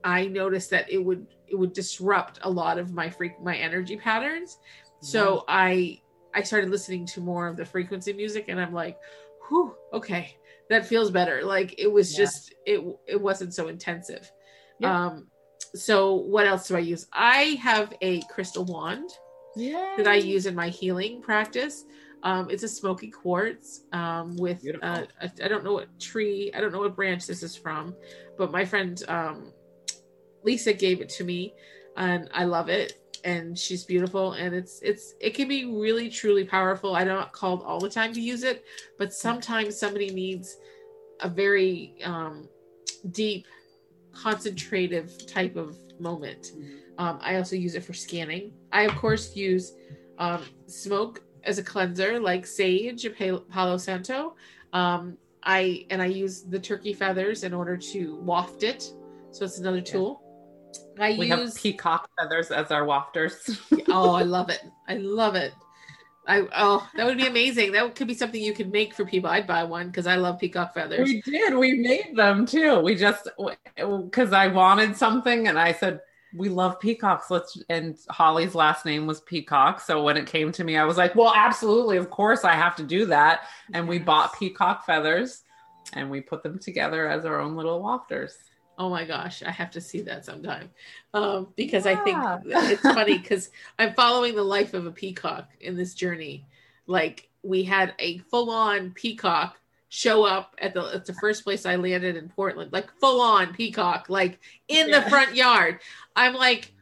I noticed that it would it would disrupt a lot of my freak my energy patterns. So I I started listening to more of the frequency music, and I'm like, whew, okay, that feels better. Like it was Yeah. just it it wasn't so intensive. Yeah. Um, so what else do I use? I have a crystal wand Yeah. that I use in my healing practice. Um, it's a smoky quartz um, with uh, a, I don't know what tree, I don't know what branch this is from, but my friend um, Lisa gave it to me, and I love it. And she's beautiful, and it's it's it can be really truly powerful. I'm not called all the time to use it, but sometimes somebody needs a very um, deep, concentrative type of moment. Um, I also use it for scanning. I of course use um, smoke as a cleanser, like sage, Palo Palo Santo. Um, I and I use the turkey feathers in order to waft it. So it's another tool. I We have peacock feathers as our wafters. oh, I love it. I love it. I oh, that would be amazing. That could be something you could make for people. I'd buy one because I love peacock feathers. we did. We made them too. We just because I wanted something, and I said we love peacocks. Let's. And Holly's last name was Peacock, so when it came to me, I was like, well, absolutely, of course, I have to do that. And we bought peacock feathers, and we put them together as our own little wafters. Oh my gosh, I have to see that sometime. Um, because I think it's funny because I'm following the life of a peacock in this journey. Like we had a full on peacock show up at the at the first place I landed in Portland, like full on peacock, like in the front yard. I'm like,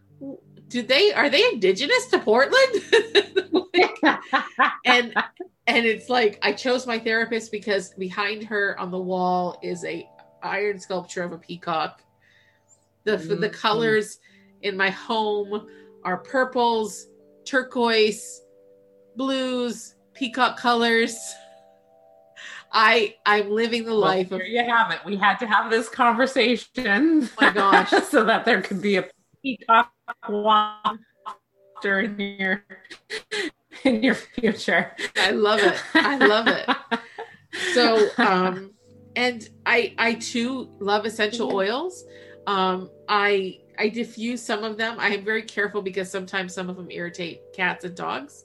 do they are they indigenous to Portland? and and it's like I chose my therapist because behind her on the wall is a iron sculpture of a peacock. The the Mhm. colors in my home are purples, turquoise, blues, peacock colors. I I'm living the Well, life of here you have it. We had to have this conversation. Oh my gosh. so that there could be a peacock wafter in your in your future. I love it. I love it. so um and i i too love essential oils. Um i i diffuse some of them. I am very careful because sometimes some of them irritate cats and dogs.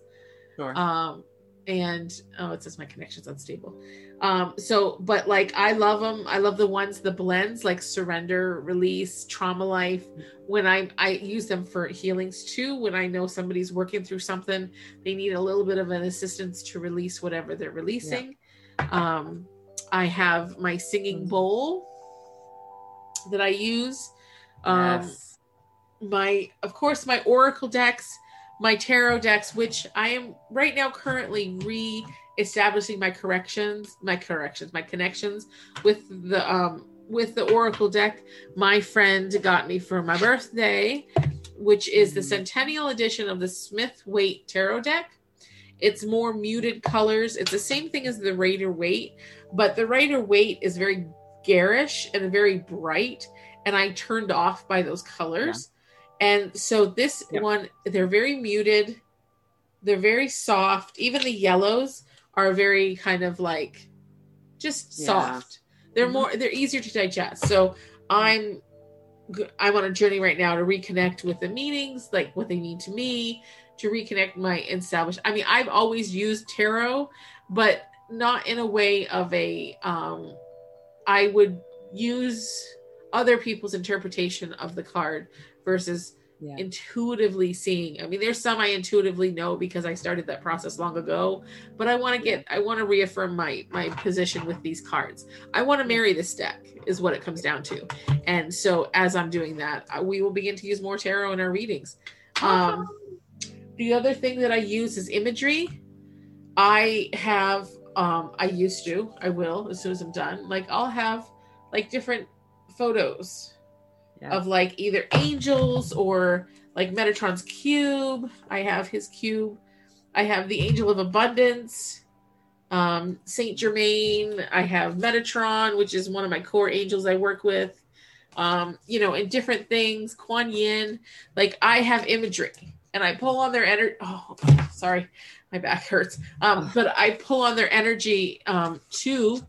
Sure. um and oh it says my connection's unstable. Um so but like i love them i love the ones the blends like surrender release trauma life. When i i use them for healings too. When i know somebody's working through something they need a little bit of an assistance to release whatever they're releasing. Um i have my singing Mm. bowl that i use um Yes. my of course my oracle decks my tarot decks which i am right now currently re-establishing my corrections my corrections my connections with the um with the oracle deck my friend got me for my birthday which is the centennial edition of the smith waite tarot deck it's more muted colors it's the same thing as the raider waite but the raider waite is very garish and very bright and i turned off by those colors and so this Yep. one they're very muted they're very soft even the yellows are very kind of like just Yeah. soft they're Mhm. more they're easier to digest so i'm I'm on a journey right now to reconnect with the meanings like what they mean to me to reconnect my established i mean i've always used tarot but not in a way of a um i would use other people's interpretation of the card versus Yeah. intuitively seeing. I mean, there's some I intuitively know because I started that process long ago, but I want to get I want to reaffirm my my position with these cards. I want to marry this deck is what it comes down to. And so as I'm doing that, uh, we will begin to use more tarot in our readings. Um the other thing that I use is imagery. I have um I used to, I will as soon as I'm done. Like I'll have like different photos Yeah. of like either angels or like Metatron's cube. I have his cube. I have the angel of abundance, um, Saint Germain. I have Metatron, which is one of my core angels I work with. Um, you know, and different things. Kuan Yin. Like I have imagery, and I pull on their energy. Oh, sorry, my back hurts. Um, but I pull on their energy um, to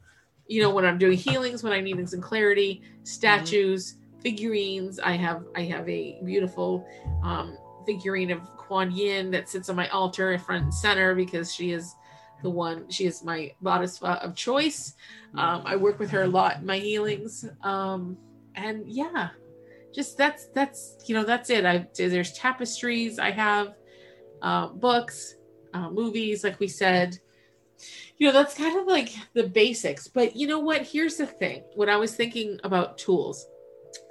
you know, when I'm doing healings, when I'm needing some clarity, statues, mm-hmm. figurines. I have I have a beautiful um, figurine of Kuan Yin that sits on my altar in front and center because she is the one she is my bodhisattva of choice. Um, I work with her a lot in my healings. Um, and yeah, just that's that's you know that's it. I there's tapestries. I have uh, books, uh, movies, like we said. You know that's kind of like the basics. But you know what? Here's the thing. When i was thinking about tools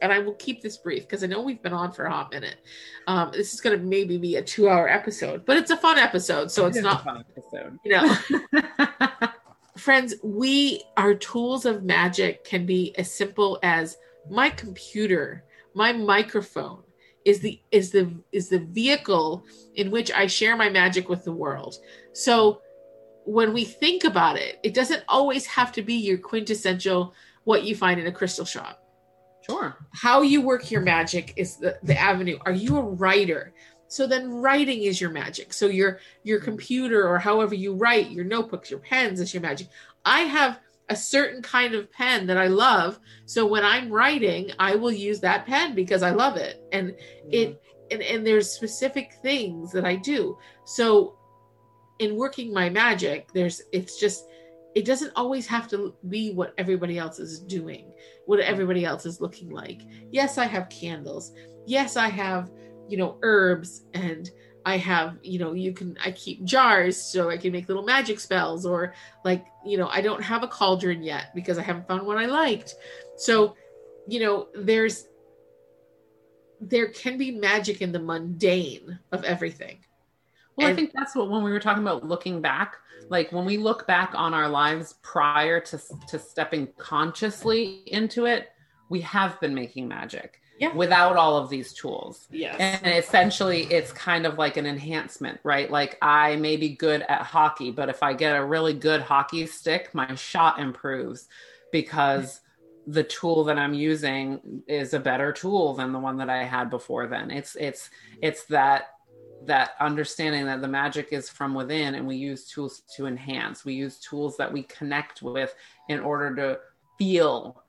and i will keep this brief because i know we've been on for a hot minute. Um, this is going to maybe be a two hour episode but it's a fun episode so it's not fun episode. You know. Friends we our tools of magic can be as simple as my computer my microphone is the is the is the vehicle in which i share my magic with the world so when we think about it, it doesn't always have to be your quintessential what you find in a crystal shop. Sure. How you work your magic is the, the avenue. Are you a writer? So then writing is your magic. So your your computer or however you write, your notebooks, your pens is your magic. I have a certain kind of pen that I love. So when I'm writing, I will use that pen because I love it. And mm-hmm. it and, and there's specific things that I do. So in working my magic there's it's just it doesn't always have to be what everybody else is doing what everybody else is looking like yes i have candles yes i have you know herbs and i have you know you can i keep jars so i can make little magic spells or like you know i don't have a cauldron yet because i haven't found one i liked so you know there's there can be magic in the mundane of everything well, and, I think that's what when we were talking about looking back, like when we look back on our lives prior to to stepping consciously into it, we have been making magic. Yeah. without all of these tools. Yes. And essentially it's kind of like an enhancement, right? Like I may be good at hockey, but if I get a really good hockey stick, my shot improves because the tool that I'm using is a better tool than the one that I had before then. It's it's it's that that understanding that the magic is from within and we use tools to enhance we use tools that we connect with in order to feel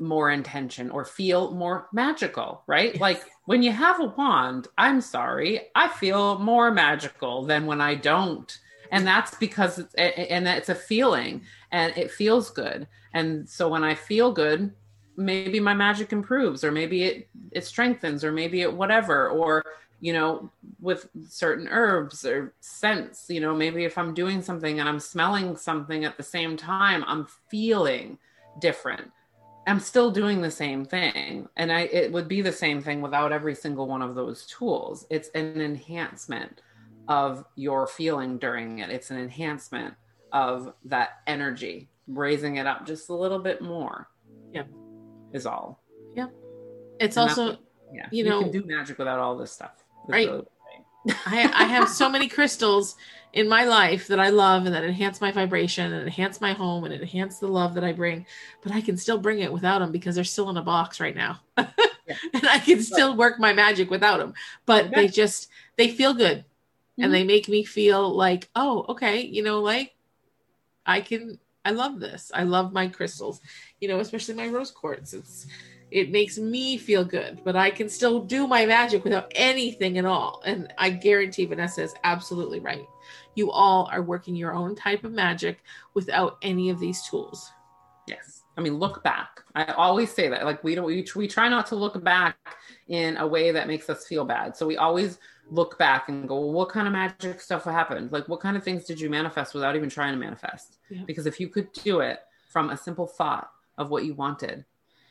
more intention or feel more magical right yes. like when you have a wand i'm sorry i feel more magical than when i don't and that's because it's and it's a feeling and it feels good and so when i feel good maybe my magic improves or maybe it it strengthens or maybe it whatever or you know, with certain herbs or scents, you know, maybe if I'm doing something and I'm smelling something at the same time, I'm feeling different. I'm still doing the same thing. And I it would be the same thing without every single one of those tools. It's an enhancement of your feeling during it. It's an enhancement of that energy, raising it up just a little bit more. Yeah. Is all. Yeah. It's and also yeah, you, you know, can do magic without all this stuff right. I, I have so many crystals in my life that I love and that enhance my vibration and enhance my home and enhance the love that I bring, but I can still bring it without them because they're still in a box right now. yeah. and I can still work my magic without them, but okay. they just, they feel good mm-hmm. and they make me feel like, oh, okay, you know, like I can, I love this. I love my crystals, you know, especially my rose quartz. It's, it makes me feel good, but I can still do my magic without anything at all. And I guarantee Vanessa is absolutely right. You all are working your own type of magic without any of these tools. Yes. I mean, look back. I always say that. Like we don't we, we try not to look back in a way that makes us feel bad. So we always look back and go, well, what kind of magic stuff happened? Like what kind of things did you manifest without even trying to manifest? Yeah. Because if you could do it from a simple thought of what you wanted,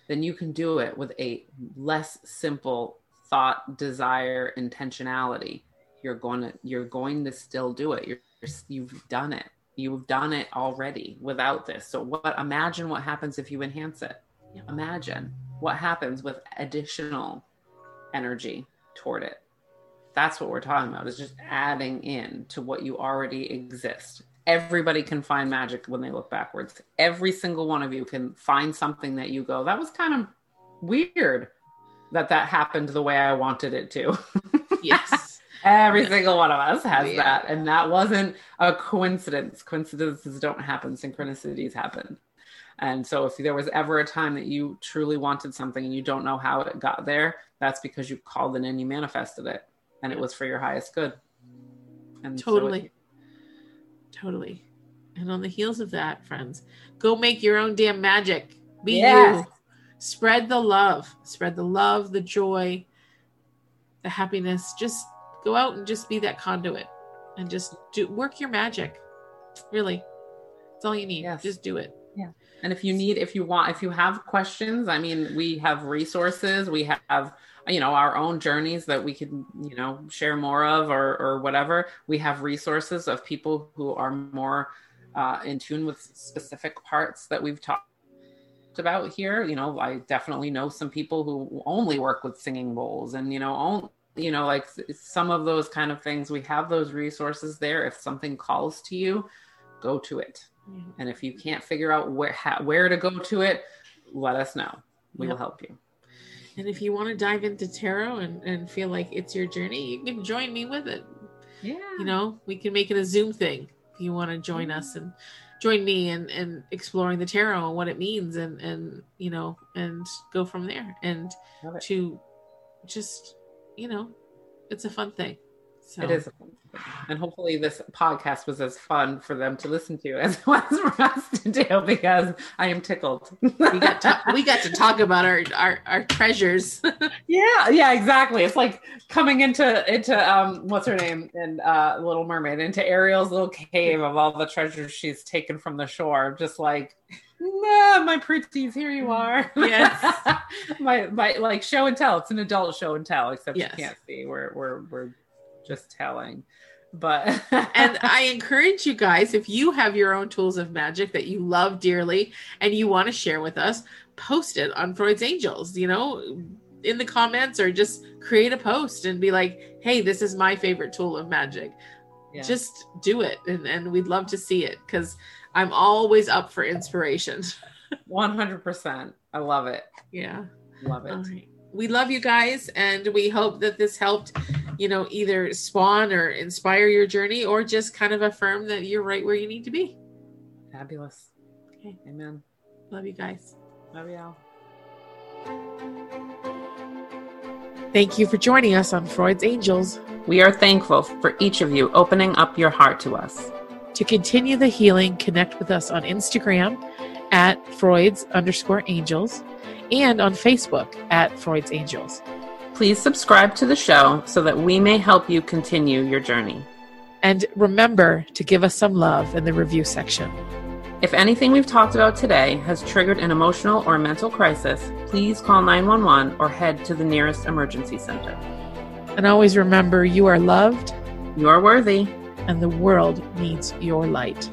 then you can do it with a less simple thought, desire, intentionality. You're going to you're going to still do it. You're you've done it. You've done it already without this. So what imagine what happens if you enhance it. Imagine what happens with additional energy toward it. That's what we're talking about is just adding in to what you already exist everybody can find magic when they look backwards. Every single one of you can find something that you go, that was kind of weird that that happened the way I wanted it to. Yes. Every single one of us has yeah. that. And that wasn't a coincidence. Coincidences don't happen, synchronicities happen. And so if there was ever a time that you truly wanted something and you don't know how it got there, that's because you called it and you manifested it, and it was for your highest good. And so Totally. it- Totally. And on the heels of that, friends, go make your own damn magic. Be Yes. you. Spread the love. Spread the love, the joy, the happiness. Just go out and just be that conduit and just do work your magic. Really. That's all you need. Yes. Just do it. Yeah. And if you need, if you want, if you have questions, I mean, we have resources. We have, you know, our own journeys that we can, you know, share more of or, or whatever. We have resources of people who are more uh, in tune with specific parts that we've talked about here. You know, I definitely know some people who only work with singing bowls and, you know, on, you know, like some of those kind of things. We have those resources there. If something calls to you, go to it. And if you can't figure out where ha- where to go to it, let us know. We will help you. And if you want to dive into tarot and, and feel like it's your journey, you can join me with it. Yeah. you know we can make it a zoom thing if you want to join us and join me and and exploring the tarot and what it means and and you know and go from there and to just you know it's a fun thing so It is. a fun thing. And hopefully this podcast was as fun for them to listen to as it was for us to do because I am tickled. we got to, we got to talk about our our, our treasures yeah, yeah, exactly. It's like coming into into um what's her name in uh Little Mermaid, into Ariel's little cave of all the treasures she's taken from the shore. Just like Nah, my pretties, here you are. Yes. my my like show and tell. It's an adult show and tell, except Yes. you can't see. We're we're we're just telling. But and I encourage you guys, if you have your own tools of magic that you love dearly and you want to share with us, post it on Freud's Angels, you know, in the comments or just create a post and be like, hey, this is my favorite tool of magic. Yeah. Just do it. And, and we'd love to see it because I'm always up for inspiration. 100%. I love it. yeah. Love it. Right. We love you guys, and we hope that this helped, you know, either spawn or inspire your journey or just kind of affirm that you're right where you need to be. Fabulous. Okay. Amen. Love you guys. Love y'all. Thank you for joining us on Freud's Angels. We are thankful for each of you opening up your heart to us. To continue the healing, connect with us on Instagram at Freud's underscore angels and on Facebook at Freud's Angels. Please subscribe to the show so that we may help you continue your journey. And remember to give us some love in the review section. If anything we've talked about today has triggered an emotional or mental crisis, please call 911 or head to the nearest emergency center. And always remember you are loved You are worthy. and the world needs your light.